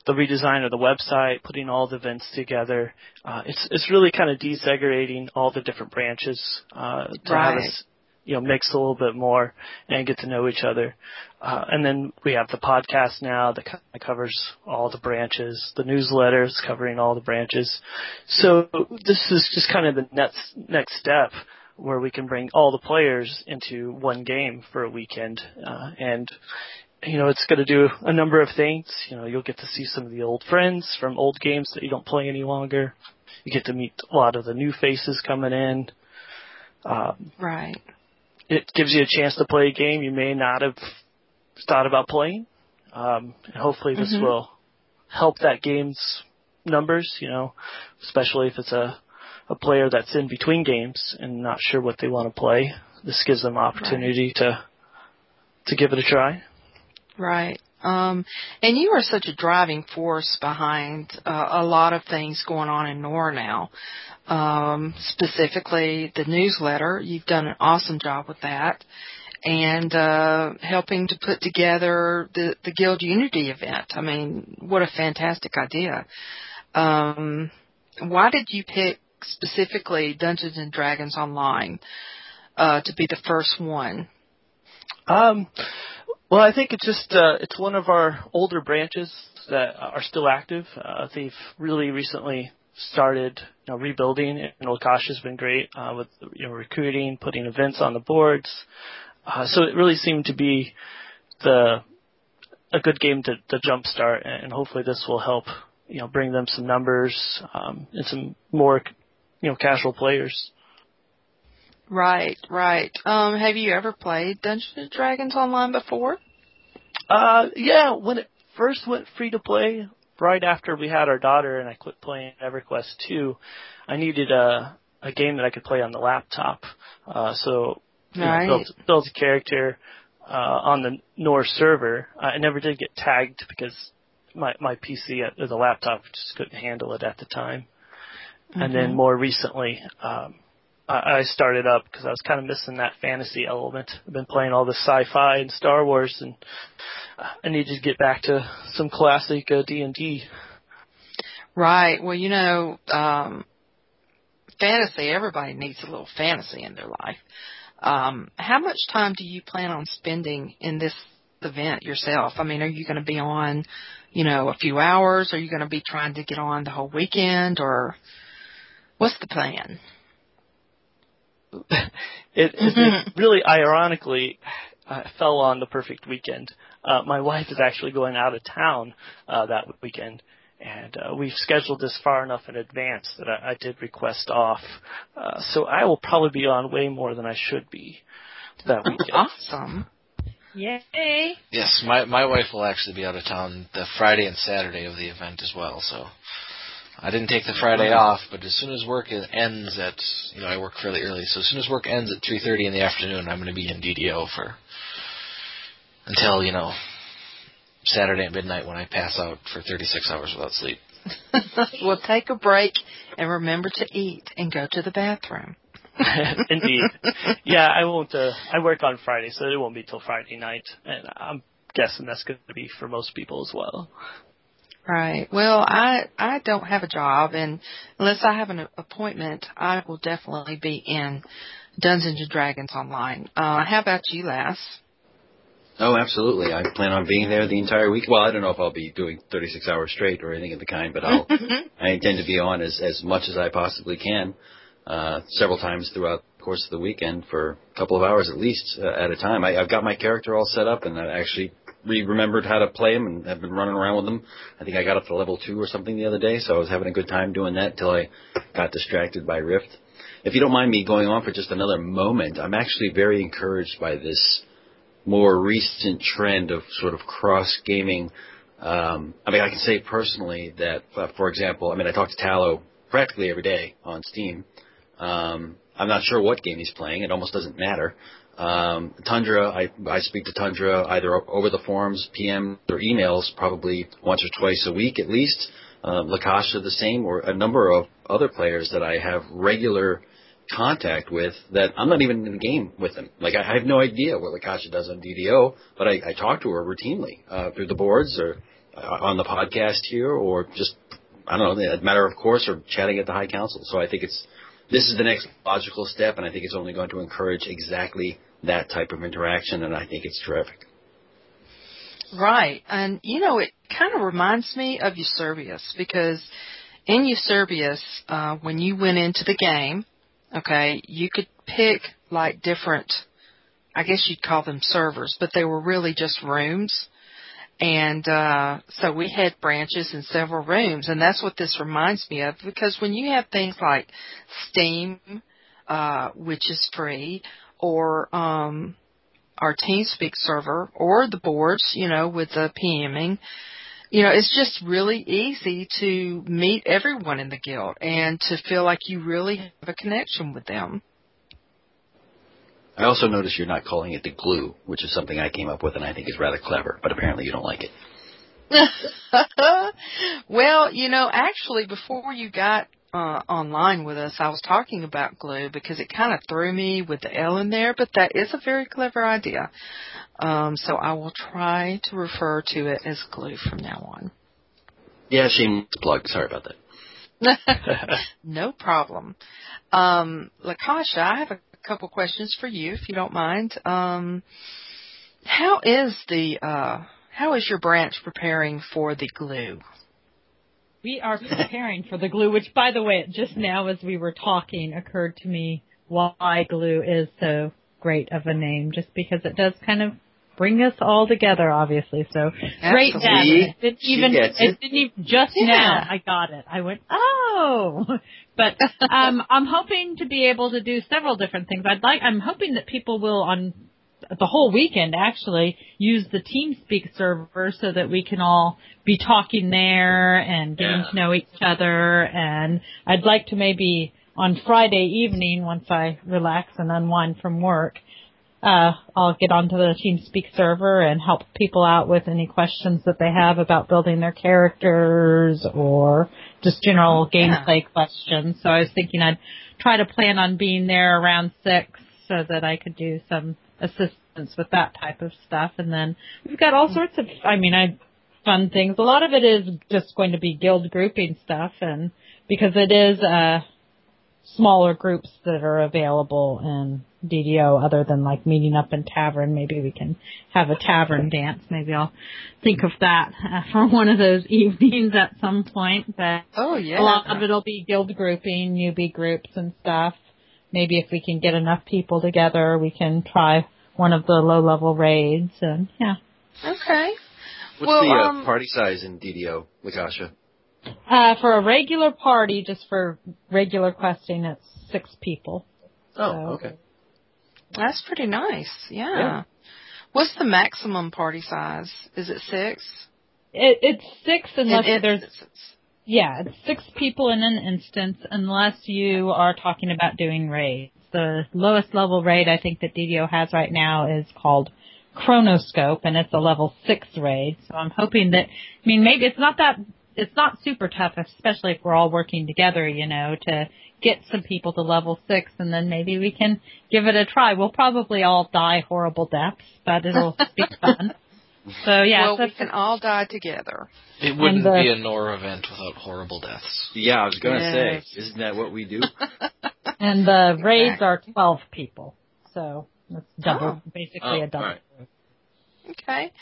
Speaker 5: the redesign of the website, putting all the events together, uh, it's it's really kind of desegregating all the different branches uh, to
Speaker 2: Right.
Speaker 5: have us, you know, mix a little bit more and get to know each other. Uh, and then we have the podcast now that kind of covers all the branches, the newsletters covering all the branches. So this is just kind of the next next step where we can bring all the players into one game for a weekend. Uh, and, you know, it's going to do a number of things. You know, you'll get to see some of the old friends from old games that you don't play any longer. You get to meet a lot of the new faces coming in. Um,
Speaker 2: Right.
Speaker 5: it gives you a chance to play a game you may not have thought about playing. Um, and hopefully this
Speaker 2: Mhm.
Speaker 5: will help that game's numbers, you know, especially if it's a, a player that's in between games and not sure what they want to play. This gives them opportunity to, to give it a try.
Speaker 2: Right. Um, and you are such a driving force behind uh, a lot of things going on in NOR now. Um, specifically, the newsletter. You've done an awesome job with that, and uh, helping to put together the the Guild Unity event. I mean, what a fantastic idea! Um, why did you pick specifically Dungeons and Dragons Online uh, to be the first one?
Speaker 5: Um, well, I think it's just uh, it's one of our older branches that are still active. Uh, they've really recently started you know, rebuilding, and Lakasha's been great uh, with you know recruiting, putting events on the boards. Uh, so it really seemed to be the a good game to, to jumpstart, and hopefully this will help you know bring them some numbers um, and some more you know casual players.
Speaker 2: Right, right. Um, have you ever played Dungeons and Dragons online before?
Speaker 5: Uh, yeah, when it first went free to play, right after we had our daughter and I quit playing EverQuest 2, I needed a a game that I could play on the laptop. Uh, so you know, built built a character uh, on the Norse server. I never did get tagged because my my PC at the laptop just couldn't handle it at the time. And then
Speaker 2: Mhm.
Speaker 5: more recently, um, I, started up because I was kind of missing that fantasy element. I've been playing all this sci-fi and Star Wars, and I needed to get back to some classic uh, D&D.
Speaker 2: Right. Well, you know, um, fantasy, everybody needs a little fantasy in their life. Um, how much time do you plan on spending in this event yourself? I mean, are you going to be on, you know, a few hours? Are you going to be trying to get on the whole weekend or what's the plan?
Speaker 5: It, it, it really ironically uh, fell on the perfect weekend. Uh, my wife is actually going out of town uh, that weekend, and uh, we've scheduled this far enough in advance that I, I did request off. Uh, so I will probably be on way more than I should be that weekend.
Speaker 2: Awesome.
Speaker 4: Yay!
Speaker 1: Yes, my my wife will actually be out of town the Friday and Saturday of the event as well. So I didn't take the Friday off, but as soon as work en- ends at you know I work fairly early, so as soon as work ends at three thirty in the afternoon, I'm going to be in DDO for until you know Saturday at midnight when I pass out for thirty six hours without sleep.
Speaker 2: well, take a break and remember to eat and go to the bathroom.
Speaker 5: Indeed. Yeah, I won't. Uh, I work on Friday, so it won't be till Friday night, and I'm guessing that's going to be for most people as well.
Speaker 2: Right. Well, I I don't have a job, and unless I have an appointment, I will definitely be in Dungeons and Dragons online. Uh, how about you, Lass?
Speaker 3: Oh, absolutely. I plan on being there the entire week. Well, I don't know if I'll be doing 36 hours straight or anything of the kind, but I'll, I intend to be on as, as much as I possibly can, uh, several times throughout the course of the weekend for a couple of hours at least uh, at a time. I, I've got my character all set up and I actually re- remembered how to play them and have been running around with them. I think I got up to level two or something the other day, so I was having a good time doing that until I got distracted by Rift. If you don't mind me going on for just another moment, I'm actually very encouraged by this more recent trend of sort of cross gaming. Um, I mean, I can say personally that, uh, for example, I mean, I talk to Tallow practically every day on Steam. Um, I'm not sure what game he's playing. It almost doesn't matter. Um, Tundra, I, I speak to Tundra either over the forums, PM, or emails probably once or twice a week at least. Uh, Lakasha the same, or a number of other players that I have regular contact with that I'm not even in the game with them. Like I have no idea what Lakasha does on DDO, but I, I talk to her routinely uh, through the boards or uh, on the podcast here, or just I don't know, a matter of course, or chatting at the High Council. So I think it's this is the next logical step, and I think it's only going to encourage exactly that type of interaction, and I think it's terrific.
Speaker 2: Right. And, you know, it kind of reminds me of Yserbius because in Yserbius, uh, when you went into the game, okay, you could pick like different, I guess you'd call them servers, but they were really just rooms. And, uh, so we had branches in several rooms and that's what this reminds me of because when you have things like Steam, uh, which is free or, um, our TeamSpeak server or the boards, you know, with the PMing. You know, it's just really easy to meet everyone in the guild and to feel like you really have a connection with them.
Speaker 3: I also notice you're not calling it the glue, which is something I came up with and I think is rather clever, but apparently you don't like it.
Speaker 2: well, you know, actually, before you got uh, online with us, I was talking about glue because it kind of threw me with the L in there, but that is a very clever idea. Um, so I will try to refer to it as glue from now on.
Speaker 3: Yeah, shameless plug. Sorry about that.
Speaker 2: no problem. Um, Lakasha, I have a couple questions for you, if you don't mind. Um, how is the uh, how is your branch preparing for the glue?
Speaker 4: We are preparing for the glue, which by the way, just now as we were talking occurred to me why glue is so great of a name, just because it does kind of bring us all together, obviously. So great data. It didn't even, it
Speaker 3: it.
Speaker 4: didn't even, just
Speaker 2: Yeah.
Speaker 4: now I got it. I went, oh, but, um, I'm hoping to be able to do several different things. I'd like, I'm hoping that people will on, the whole weekend actually use the TeamSpeak server so that we can all be talking there and getting
Speaker 3: Yeah.
Speaker 4: to know each other. And I'd like to maybe on Friday evening, once I relax and unwind from work, uh, I'll get onto the TeamSpeak server and help people out with any questions that they have about building their characters or just general
Speaker 2: Yeah.
Speaker 4: gameplay questions. So I was thinking I'd try to plan on being there around six so that I could do some assistance with that type of stuff. And then we've got all sorts of, I mean, I fun things. A lot of it is just going to be guild grouping stuff, and because it is uh, smaller groups that are available in DDO, other than like meeting up in tavern, maybe we can have a tavern dance. Maybe I'll think of that uh, for one of those evenings at some point. But
Speaker 2: Oh yeah.
Speaker 4: a lot of it'll be guild grouping, newbie groups and stuff. Maybe if we can get enough people together, we can try one of the low level raids and yeah.
Speaker 2: Okay.
Speaker 3: What's
Speaker 2: Well,
Speaker 3: the uh,
Speaker 2: um,
Speaker 3: party size in DDO, Lakasha?
Speaker 4: Uh, for a regular party, just for regular questing, it's six people.
Speaker 3: Oh,
Speaker 4: So-
Speaker 3: okay.
Speaker 2: That's pretty nice. Yeah.
Speaker 3: Yeah.
Speaker 2: What's the maximum party size? Is it six?
Speaker 4: It, it's six unless
Speaker 2: In
Speaker 4: there's
Speaker 2: instances.
Speaker 4: Yeah, it's six people in an instance unless you are talking about doing raids. The lowest level raid I think that DDO has right now is called Chronoscope, and it's a level six raid. So I'm hoping that I mean maybe it's not that it's not super tough, especially if we're all working together, you know, to get some people to level six, and then maybe we can give it a try. We'll probably all die horrible deaths, but it'll be fun. So yeah,
Speaker 2: well,
Speaker 4: so
Speaker 2: we can all die together.
Speaker 1: It wouldn't
Speaker 4: the-
Speaker 1: be a NOR event without horrible deaths.
Speaker 3: Yeah, I was going to
Speaker 2: Yes.
Speaker 3: say, isn't that what we do?
Speaker 4: And the raids are 12 people. So that's double,
Speaker 2: Oh.
Speaker 4: basically
Speaker 3: Oh,
Speaker 4: a double.
Speaker 3: alright.
Speaker 2: Okay.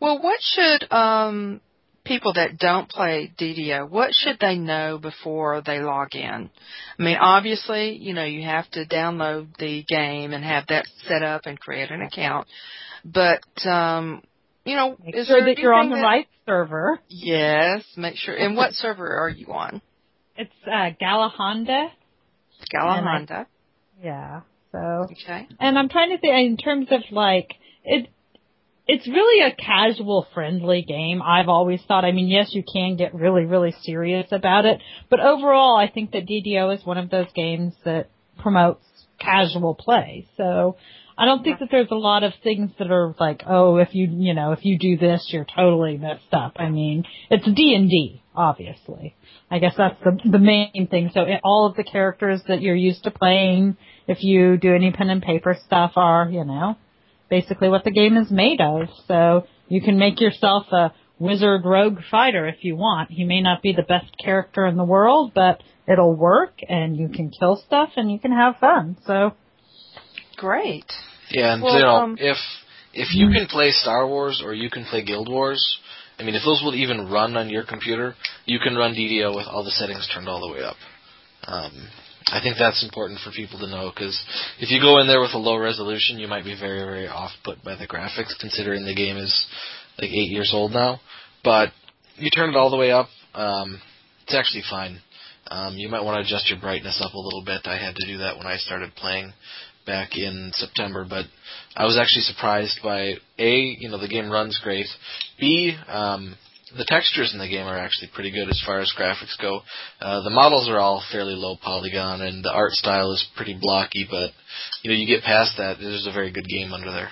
Speaker 2: Well, what should um people that don't play DDO, what should they know before they log in? I mean, obviously, you know, you have to download the game and have that set up and create an account. But um you know,
Speaker 4: Make
Speaker 2: is
Speaker 4: sure that you're on the
Speaker 2: that-
Speaker 4: right server.
Speaker 2: Yes, make sure. And what server are you on?
Speaker 4: It's uh, Ghallanda.
Speaker 2: Ghallanda.
Speaker 4: Yeah. So,
Speaker 2: Okay.
Speaker 4: and I'm trying to think in terms of like it. It's really a casual, friendly game. I've always thought. I mean, yes, you can get really, really serious about it, but overall, I think that DDO is one of those games that promotes casual play. So, I don't think that there's a lot of things that are like, oh, if you, you know, if you do this, you're totally messed up. I mean, it's D and D, obviously. I guess that's the the main thing. So it, all of the characters that you're used to playing, if you do any pen and paper stuff, are you know, basically what the game is made of. So you can make yourself a wizard rogue fighter if you want. He may not be the best character in the world, but it'll work, and you can kill stuff, and you can have fun. So
Speaker 2: Great.
Speaker 1: Yeah, and
Speaker 2: Well,
Speaker 1: you know,
Speaker 2: um,
Speaker 1: if if you can play Star Wars or you can play Guild Wars, I mean, if those will even run on your computer, you can run DDO with all the settings turned all the way up. Um, I think that's important for people to know because if you go in there with a low resolution, you might be very, very off put by the graphics, considering the game is like eight years old now. But you turn it all the way up, um, it's actually fine. Um, you might want to adjust your brightness up a little bit. I had to do that when I started playing back in September, but I was actually surprised by a, you know, the game runs great. B, um, the textures in the game are actually pretty good as far as graphics go. Uh, the models are all fairly low polygon, and the art style is pretty blocky. But you know, you get past that, there's a very good game under there.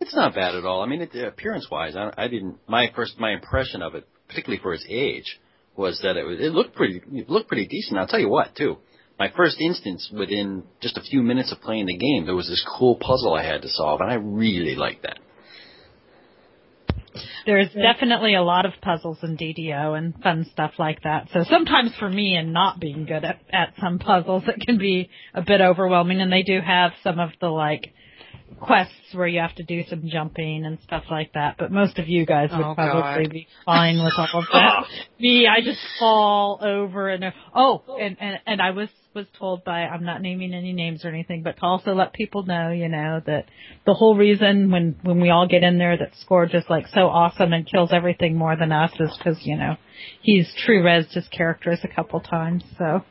Speaker 3: It's not bad at all. I mean, it, appearance-wise, I, I didn't. My first, my impression of it, particularly for its age, was that it was. It looked pretty. It looked pretty decent. I'll tell you what, too. My first instance, within just a few minutes of playing the game, there was this cool puzzle I had to solve, and I really liked that.
Speaker 4: There's definitely a lot of puzzles in DDO and fun stuff like that. So sometimes for me and not being good at, at some puzzles, it can be a bit overwhelming and they do have some of the like quests where you have to do some jumping and stuff like that. But most of you guys would
Speaker 2: Oh,
Speaker 4: probably
Speaker 2: God.
Speaker 4: be fine with all of that. me, I just fall over and oh, and, and and I was was told by I'm not naming any names or anything, but to also let people know, you know, that the whole reason when when we all get in there that Scourge just like so awesome and kills everything more than us is because you know he's true res his characters a couple times. So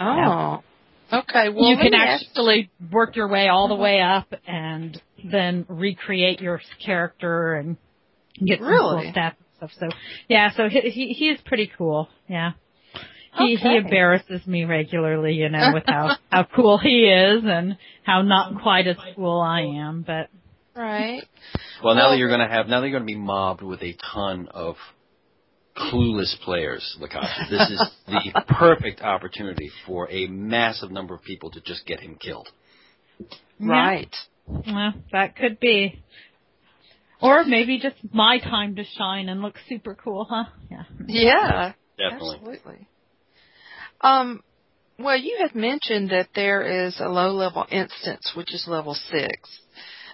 Speaker 2: Oh. Okay, well
Speaker 4: you can
Speaker 2: me ask-
Speaker 4: actually work your way all the way up and then recreate your character and get some
Speaker 2: Really?
Speaker 4: cool stats and stuff. So yeah, so he he, he is pretty cool. Yeah. He he embarrasses me regularly, you know, with how how cool he is and how not quite as cool I am, but
Speaker 2: right.
Speaker 3: Well, now
Speaker 2: Well-
Speaker 3: that you're going to have, now that you're going to be mobbed with a ton of clueless players, Lakasha, this is the perfect opportunity for a massive number of people to just get him killed.
Speaker 2: Right.
Speaker 4: Well, that could be. Or maybe just my time to shine and look super cool, huh? Yeah.
Speaker 2: Yeah.
Speaker 3: Definitely.
Speaker 2: Absolutely. Um, well, you had mentioned that there is a low level instance, which is level six.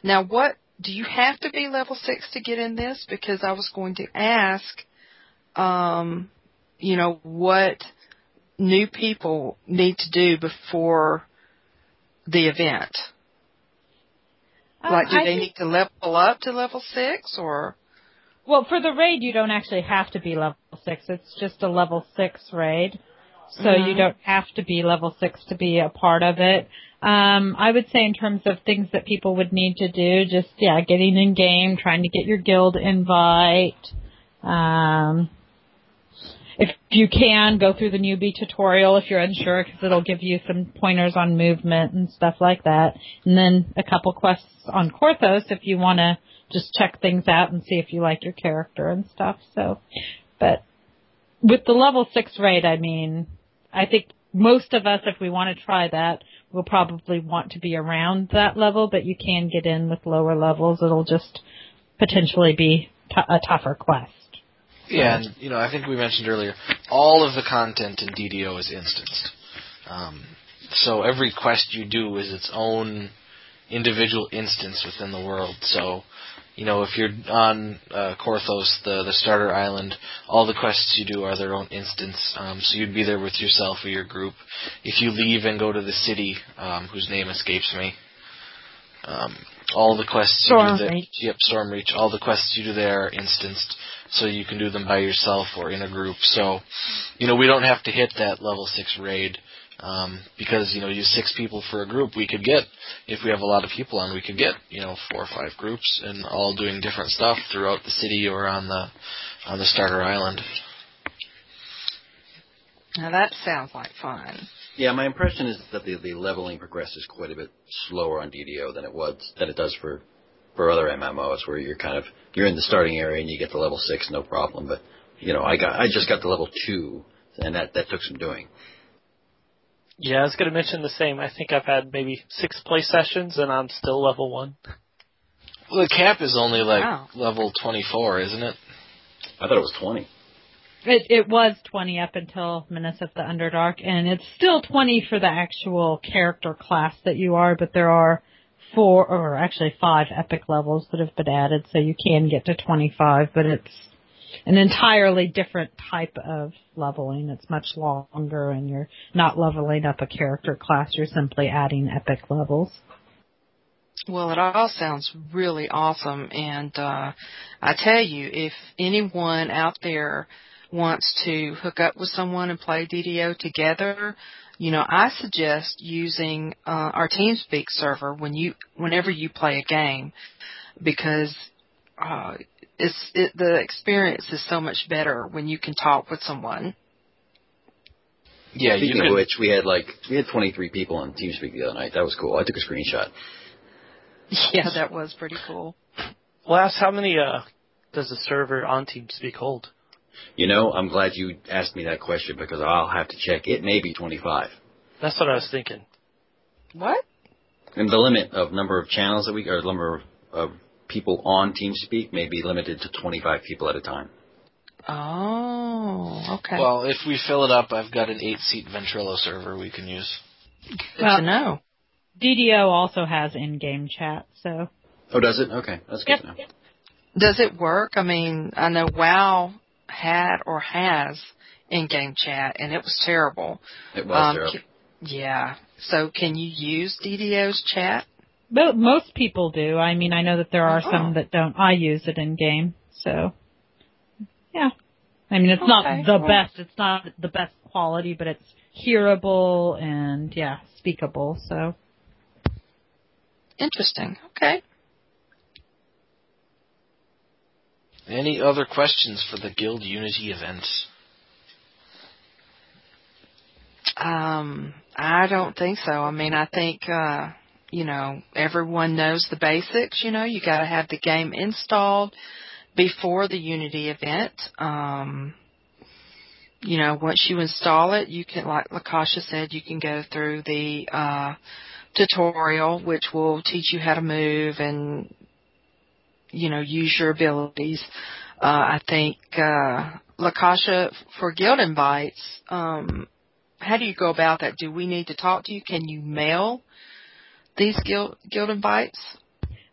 Speaker 2: Now, what do you have to be level six to get in this? Because I was going to ask, um, you know, what new people need to do before the event.
Speaker 4: Um,
Speaker 2: like, do
Speaker 4: I
Speaker 2: they
Speaker 4: think-
Speaker 2: need to level up to level six, or?
Speaker 4: Well, for the raid, you don't actually have to be level six. It's just a level six raid. So
Speaker 2: Mhm.
Speaker 4: you don't have to be level six to be a part of it. Um, I would say in terms of things that people would need to do, just, yeah, getting in game, trying to get your guild invite. Um, if you can, go through the newbie tutorial if you're unsure because it'll give you some pointers on movement and stuff like that. And then a couple quests on Korthos if you want to just check things out and see if you like your character and stuff. So, but with the level six raid, I mean, I think most of us, if we want to try that, will probably want to be around that level, but you can get in with lower levels. It'll just potentially be t- a tougher quest.
Speaker 1: Yeah, and you know, I think we mentioned earlier, all of the content in DDO is instanced. Um, so every quest you do is its own individual instance within the world. So, you know, if you're on uh, Korthos, the the starter island, all the quests you do are their own instance. Um, so you'd be there with yourself or your group. If you leave and go to the city, um, whose name escapes me, um, all the quests you do there,
Speaker 4: Stormreach.
Speaker 1: yep, Stormreach, all the quests you do there are instanced so you can do them by yourself or in a group. So, you know, we don't have to hit that level six raid um, because you know, you six people for a group. We could get if we have a lot of people on, we could get you know four or five groups and all doing different stuff throughout the city or on the on the starter island.
Speaker 2: Now that sounds like fun.
Speaker 3: Yeah, my impression is that the, the leveling progresses quite a bit slower on DDO than it was than it does for for other MMOs where you're kind of you're in the starting area and you get to level six no problem. But you know, I got I just got to level two and that that took some doing.
Speaker 5: Yeah, I was going to mention the same. I think I've had maybe six play sessions and I'm still level one.
Speaker 1: Well, the cap is only like
Speaker 2: Wow.
Speaker 1: level twenty four, isn't it?
Speaker 3: I thought it was twenty.
Speaker 4: It it was twenty up until Menace of the Underdark, and it's still twenty for the actual character class that you are, but there are four or actually five epic levels that have been added, so you can get to twenty five, but it's an entirely different type of leveling. It's much longer and you're not leveling up a character class, you're simply adding epic levels.
Speaker 2: Well, it all sounds really awesome, and uh, I tell you, if anyone out there wants to hook up with someone and play DDO together, you know, I suggest using uh, our TeamSpeak server when you, whenever you play a game, because uh, it's it, the experience is so much better when you can talk with someone.
Speaker 1: Yeah,
Speaker 3: Speaking
Speaker 1: could.
Speaker 3: of which, we had like we had 23 people on TeamSpeak the other night. That was cool. I took a screenshot.
Speaker 2: Yeah, that was pretty cool.
Speaker 5: Last, how many uh, does the server on TeamSpeak hold?
Speaker 3: You know, I'm glad you asked me that question because I'll have to check. It may be 25.
Speaker 5: That's what I was thinking.
Speaker 2: What?
Speaker 3: And the limit of number of channels that we, or number of, of people on TeamSpeak may be limited to 25 people at a time.
Speaker 2: Oh, okay.
Speaker 1: Well, if we fill it up, I've got an eight seat Ventrilo server we can use.
Speaker 2: Good
Speaker 4: well-
Speaker 2: to know.
Speaker 4: DDO also has in-game chat, so
Speaker 3: Oh, does it? Okay, that's good
Speaker 4: Yep.
Speaker 3: to know.
Speaker 2: Does it work? I mean, I know WoW had or has in-game chat, and it was terrible.
Speaker 3: It was
Speaker 2: Um,
Speaker 3: terrible.
Speaker 2: ca- yeah. So, can you use DDO's chat?
Speaker 4: Mo- most people do. I mean, I know that there are
Speaker 2: Oh.
Speaker 4: some that don't. I use it in game, so yeah. I mean, it's
Speaker 2: Okay,
Speaker 4: not the
Speaker 2: well-
Speaker 4: best. It's not the best quality, but it's hearable and yeah, speakable. So
Speaker 2: Interesting. Okay.
Speaker 1: Any other questions for the Guild Unity events?
Speaker 2: Um, I don't think so. I mean, I think uh, you know everyone knows the basics. You know, you got to have the game installed before the Unity event. Um, you know, once you install it, you can, like Lakasha said, you can go through the uh, tutorial, which will teach you how to move and you know use your abilities. Uh, I think uh, Lakasha for guild invites. Um, how do you go about that? Do we need to talk to you? Can you mail these guild guild invites?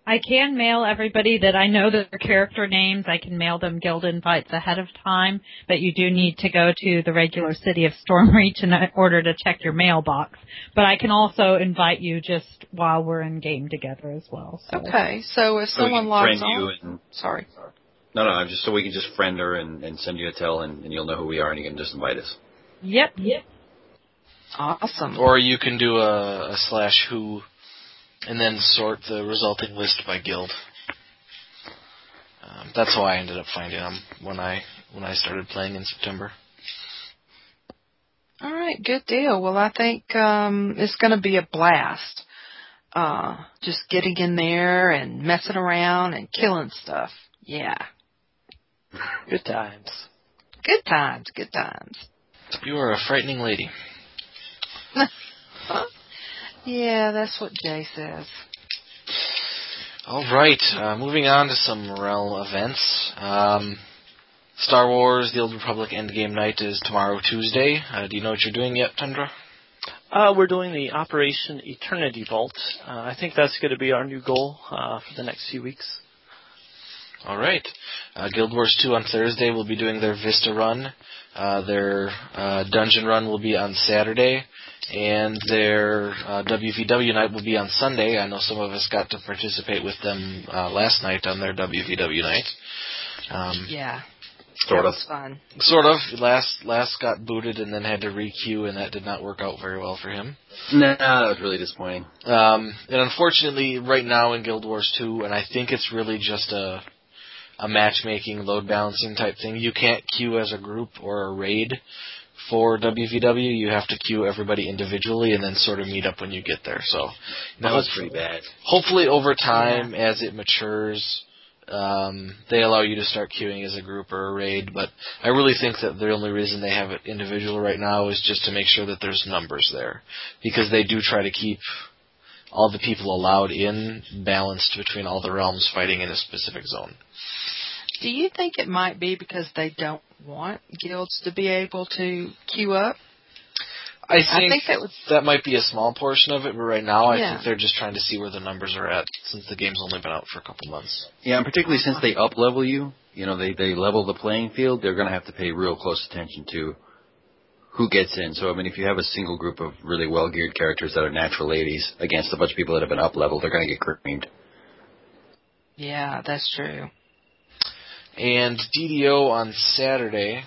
Speaker 4: I can mail everybody that I know their character names. I can mail them guild invites ahead of time, but you do need to go to the regular city of Stormreach in order to check your mailbox. But I can also invite you just while we're in game together as well. So.
Speaker 2: Okay, so if
Speaker 3: So
Speaker 2: someone
Speaker 3: can
Speaker 2: logs
Speaker 3: friend you
Speaker 2: on,
Speaker 3: and
Speaker 2: sorry.
Speaker 3: no, no, I'm just so we can just friend her and, and send you a tell, and, and you'll know who we are, and you can just invite us.
Speaker 4: Yep. Yep.
Speaker 2: Awesome.
Speaker 1: Or you can do a, a slash who and then sort the resulting list by guild. Um, that's how I ended up finding them when I when I started playing in September.
Speaker 2: All right, good deal. Well, I think um, it's going to be a blast. Uh, just getting in there and messing around and killing stuff. Yeah,
Speaker 5: Good times.
Speaker 2: good times, good times.
Speaker 1: You are a frightening lady.
Speaker 2: Yeah, that's what Jay says.
Speaker 1: All right, uh, moving on to some Morel events. Um, Star Wars: The Old Republic Endgame Night is tomorrow, Tuesday. Uh, do you know what you're doing yet, Tundra?
Speaker 5: Uh, we're doing the Operation Eternity Vault. Uh, I think that's going to be our new goal uh, for the next few weeks.
Speaker 1: All right. Uh, Guild Wars 2 on Thursday will be doing their Vista run. Uh, their uh, dungeon run will be on Saturday, and their uh, WVW night will be on Sunday. I know some of us got to participate with them uh, last night on their WVW night. Um,
Speaker 2: Yeah,
Speaker 3: Sort of.
Speaker 2: fun.
Speaker 1: Sort of. Last last got booted and then had to requeue, and that did not work out very well for him.
Speaker 3: Nah, that was really disappointing.
Speaker 1: Um, and unfortunately, right now in Guild Wars 2, and I think it's really just a a matchmaking, load balancing type thing. You can't queue as a group or a raid for WVW. You have to queue everybody individually and then sort of meet up when you get there. So
Speaker 3: That was pretty bad.
Speaker 1: hopefully over time as it matures um, they allow you to start queuing as a group or a raid but i really think that the only reason they have it individual right now is just to make sure that there's numbers there because they do try to keep all the people allowed in balanced between all the realms fighting in a specific zone
Speaker 2: Do you think it might be because they don't want guilds to be able to queue up?
Speaker 1: I think,
Speaker 2: think that would-
Speaker 1: that might be a small portion of it, but right now I
Speaker 2: Yeah.
Speaker 1: think they're just trying to see where the numbers are at since the game's only been out for a couple months.
Speaker 3: Yeah, and particularly since they up level you, you know, they they level the playing field. They're going to have to pay real close attention to who gets in. So I mean, if you have a single group of really well geared characters that are natural ladies against a bunch of people that have been up leveled, they're going to get creamed.
Speaker 2: Yeah, that's true.
Speaker 1: And DDO on Saturday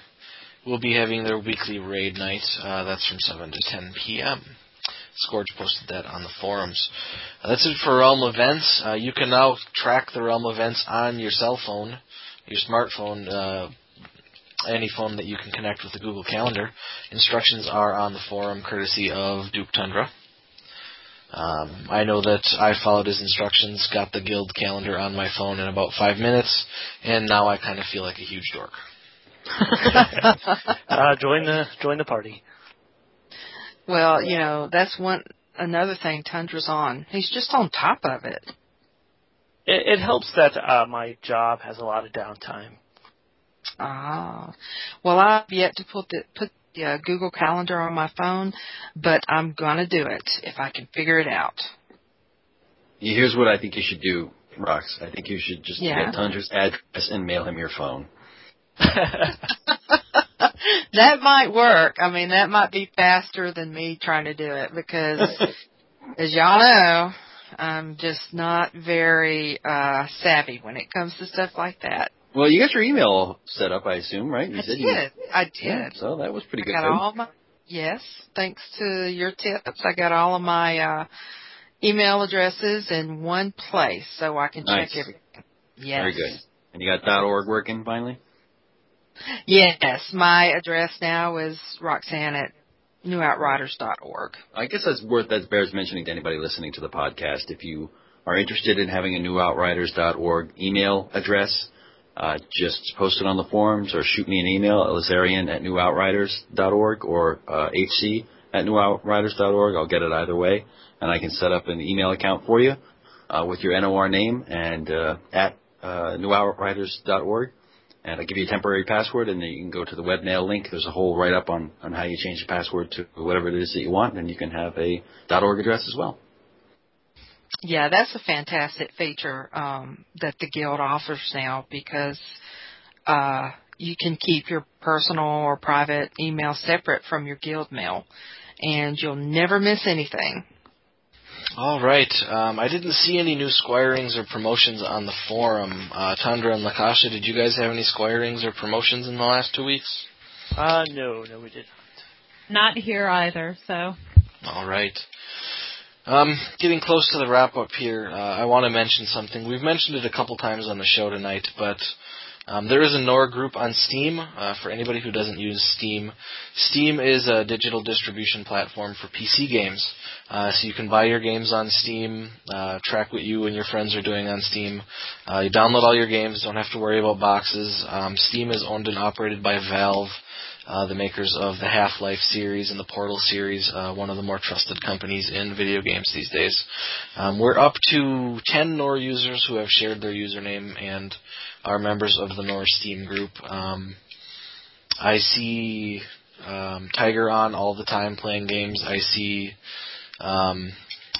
Speaker 1: will be having their weekly raid night. Uh, that's from 7 to 10 p.m. Scourge posted that on the forums. Uh, that's it for Realm events. Uh, you can now track the Realm events on your cell phone, your smartphone, uh, any phone that you can connect with the Google Calendar. Instructions are on the forum, courtesy of Duke Tundra. Um, I know that I followed his instructions, got the guild calendar on my phone in about five minutes, and now I kind of feel like a huge dork.
Speaker 5: Uh, join the join the party.
Speaker 2: Well, you know, that's one another thing Tundra's on. He's just on top of it.
Speaker 5: It, it helps that uh, my job has a lot of downtime.
Speaker 2: Ah. Well, I've yet to put the put the uh, Google Calendar on my phone, but I'm gonna do it if I can figure it out.
Speaker 3: Here's what I think you should do, Rox. I think you should just
Speaker 2: Yeah.
Speaker 3: get Tundra's address and mail him your phone.
Speaker 2: that might work. I mean, that might be faster than me trying to do it because, as y'all know, I'm just not very uh savvy when it comes to stuff like that.
Speaker 3: Well, you got your email set up, I assume, right? You
Speaker 2: I
Speaker 3: said you-
Speaker 2: did. I did.
Speaker 3: Yeah, so that was pretty
Speaker 2: I
Speaker 3: good.
Speaker 2: got
Speaker 3: too.
Speaker 2: all my Yes, thanks to your tips, I got all of my uh, email addresses in one place, so I can
Speaker 3: Nice.
Speaker 2: check everything. Yes.
Speaker 3: Very good. And you got .org working finally?
Speaker 2: Yes, my address now is Roxanne at newoutriders.org.
Speaker 3: I guess that's worth that bears mentioning to anybody listening to the podcast. If you are interested in having a newoutriders.org email address, uh, just post it on the forums or shoot me an email at lazarian at newoutriders.org or uh, hc at newoutriders.org. I'll get it either way, and I can set up an email account for you uh, with your NOR name and uh, at uh, newoutriders.org. And I'll give you a temporary password, and then you can go to the webmail link. There's a whole write-up on, on how you change the password to whatever it is that you want, and you can have a .org address as well.
Speaker 2: Yeah, that's a fantastic feature um, that the guild offers now because uh, you can keep your personal or private email separate from your guild mail, and you'll never miss anything.
Speaker 1: All right. Um, I didn't see any new squirings or promotions on the forum. Uh, Tundra and Lakasha, did you guys have any squirings or promotions in the last two weeks?
Speaker 5: Uh, no, no, we did
Speaker 4: not. Not here either, so.
Speaker 1: All right. Um, getting close to the wrap up here, uh, I want to mention something. We've mentioned it a couple times on the show tonight, but um, there is a NOR group on Steam uh, for anybody who doesn't use Steam. Steam is a digital distribution platform for PC games, uh, so you can buy your games on Steam, uh, track what you and your friends are doing on Steam. Uh, you download all your games, don't have to worry about boxes. Um, Steam is owned and operated by Valve uh, the makers of the Half-Life series and the Portal series, uh, one of the more trusted companies in video games these days. Um, we're up to 10 NOR users who have shared their username and are members of the NOR Steam group. Um, I see um, Tiger on all the time playing games. I see um,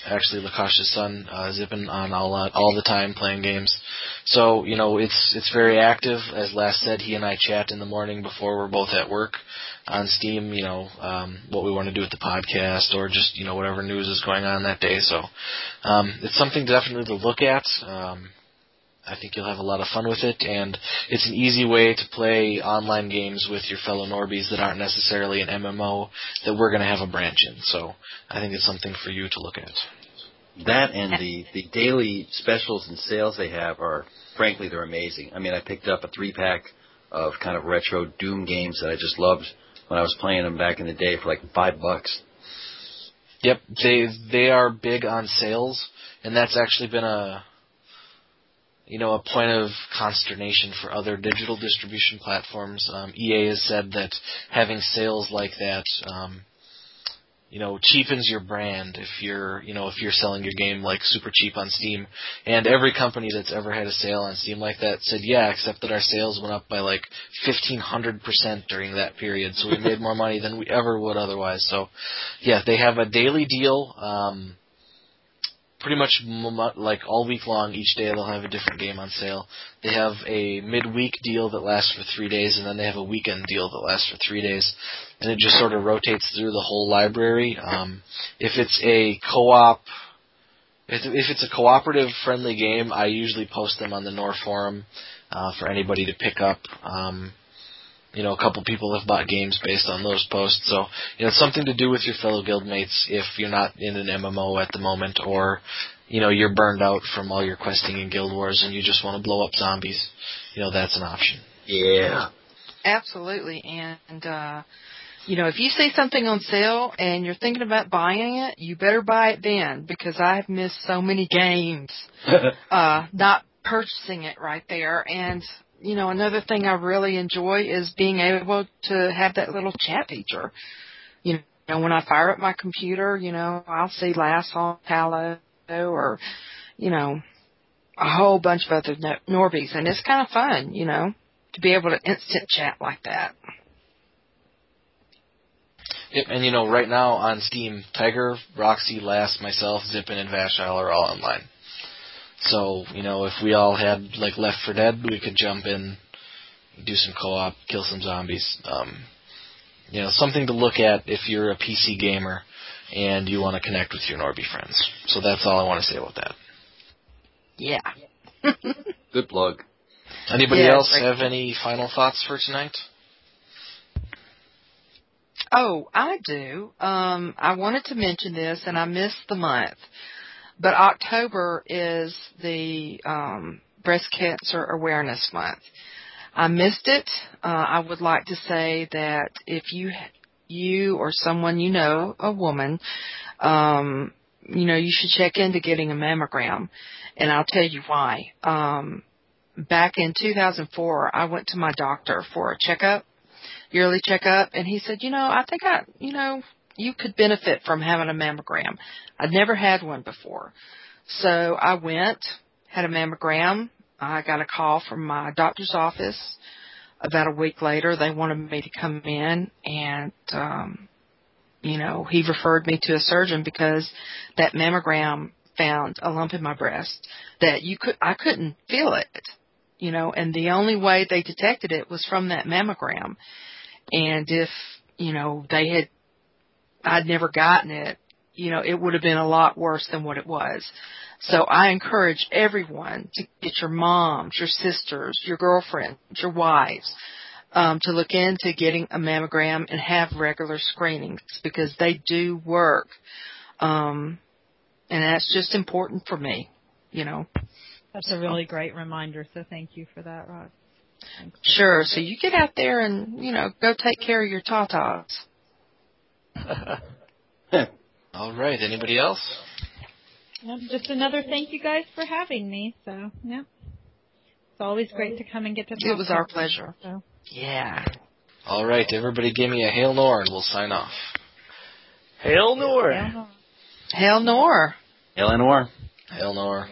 Speaker 1: actually Lakasha's son uh, Zippin on all all the time playing games. So you know it's it's very active. As last said, he and I chat in the morning before we're both at work on Steam. You know um, what we want to do with the podcast or just you know whatever news is going on that day. So um, it's something definitely to look at. Um, I think you'll have a lot of fun with it, and it's an easy way to play online games with your fellow Norbies that aren't necessarily an MMO that we're going to have a branch in. So I think it's something for you to look at.
Speaker 3: That and the, the daily specials and sales they have are, frankly, they're amazing. I mean, I picked up a three pack of kind of retro Doom games that I just loved when I was playing them back in the day for like five bucks.
Speaker 1: Yep, they they are big on sales, and that's actually been a you know a point of consternation for other digital distribution platforms. Um, EA has said that having sales like that, um, you know, cheapens your brand if you're you know if you're selling your game like super cheap on Steam. And every company that's ever had a sale on Steam like that said, yeah, except that our sales went up by like fifteen hundred percent during that period, so we made more money than we ever would otherwise. So, yeah, they have a daily deal. Um, pretty much like all week long, each day they'll have a different game on sale. They have a midweek deal that lasts for three days, and then they have a weekend deal that lasts for three days, and it just sort of rotates through the whole library. Um, if it's a co-op, if, if it's a cooperative friendly game, I usually post them on the Nor forum uh, for anybody to pick up. Um, you know, a couple people have bought games based on those posts. So, you know, it's something to do with your fellow guildmates if you're not in an MMO at the moment or, you know, you're burned out from all your questing in Guild Wars and you just want to blow up zombies. You know, that's an option.
Speaker 3: Yeah.
Speaker 2: Absolutely. And, uh, you know, if you see something on sale and you're thinking about buying it, you better buy it then because I have missed so many games, uh, not purchasing it right there. And, you know, another thing I really enjoy is being able to have that little chat feature. You know, when I fire up my computer, you know, I'll see Last on Palo or, you know, a whole bunch of other Norbies and it's kind of fun, you know, to be able to instant chat like that.
Speaker 1: Yep, and you know, right now on Steam, Tiger, Roxy, Last, myself, Zippin, and Vashile are all online. So, you know, if we all had like Left 4 Dead, we could jump in, do some co-op, kill some zombies. Um, you know, something to look at if you're a PC gamer and you want to connect with your Norby friends. So that's all I want to say about that.
Speaker 2: Yeah.
Speaker 3: Good plug.
Speaker 1: Anybody
Speaker 2: Yeah,
Speaker 1: else
Speaker 2: like-
Speaker 1: have any final thoughts for tonight?
Speaker 2: Oh, I do. Um, I wanted to mention this, and I missed the month, but October is the um, Breast Cancer Awareness Month. I missed it. Uh, I would like to say that if you you or someone you know, a woman, um, you know, you should check into getting a mammogram, and I'll tell you why. Um, back in 2004, I went to my doctor for a checkup, yearly checkup, and he said, you know, I think I, you know, you could benefit from having a mammogram. I'd never had one before. So I went, had a mammogram. I got a call from my doctor's office. About a week later, they wanted me to come in and, um, you know, he referred me to a surgeon because that mammogram found a lump in my breast that you could, I couldn't feel it you know, and the only way they detected it was from that mammogram. And if, you know, they had, I'd never gotten it, you know, it would have been a lot worse than what it was. So I encourage everyone to get your moms, your sisters, your girlfriends, your wives, um, to look into getting a mammogram and have regular screenings because they do work. Um, and that's just important for me, you know.
Speaker 4: That's a really great reminder, so thank you for that, Roz.
Speaker 2: Sure. So you get out there and, you know, go take care of your tatas.
Speaker 1: All right. Anybody else?
Speaker 4: Yep, just another thank you guys for having me. So, yeah. It's always great to come and get to talk.
Speaker 2: It was our pleasure.
Speaker 4: So.
Speaker 2: Yeah.
Speaker 1: All right. Everybody give me a hail nor and we'll sign off.
Speaker 5: Hail Nor!
Speaker 4: Yeah.
Speaker 2: Hail Nor.
Speaker 3: Eleanor.
Speaker 1: Hail nor.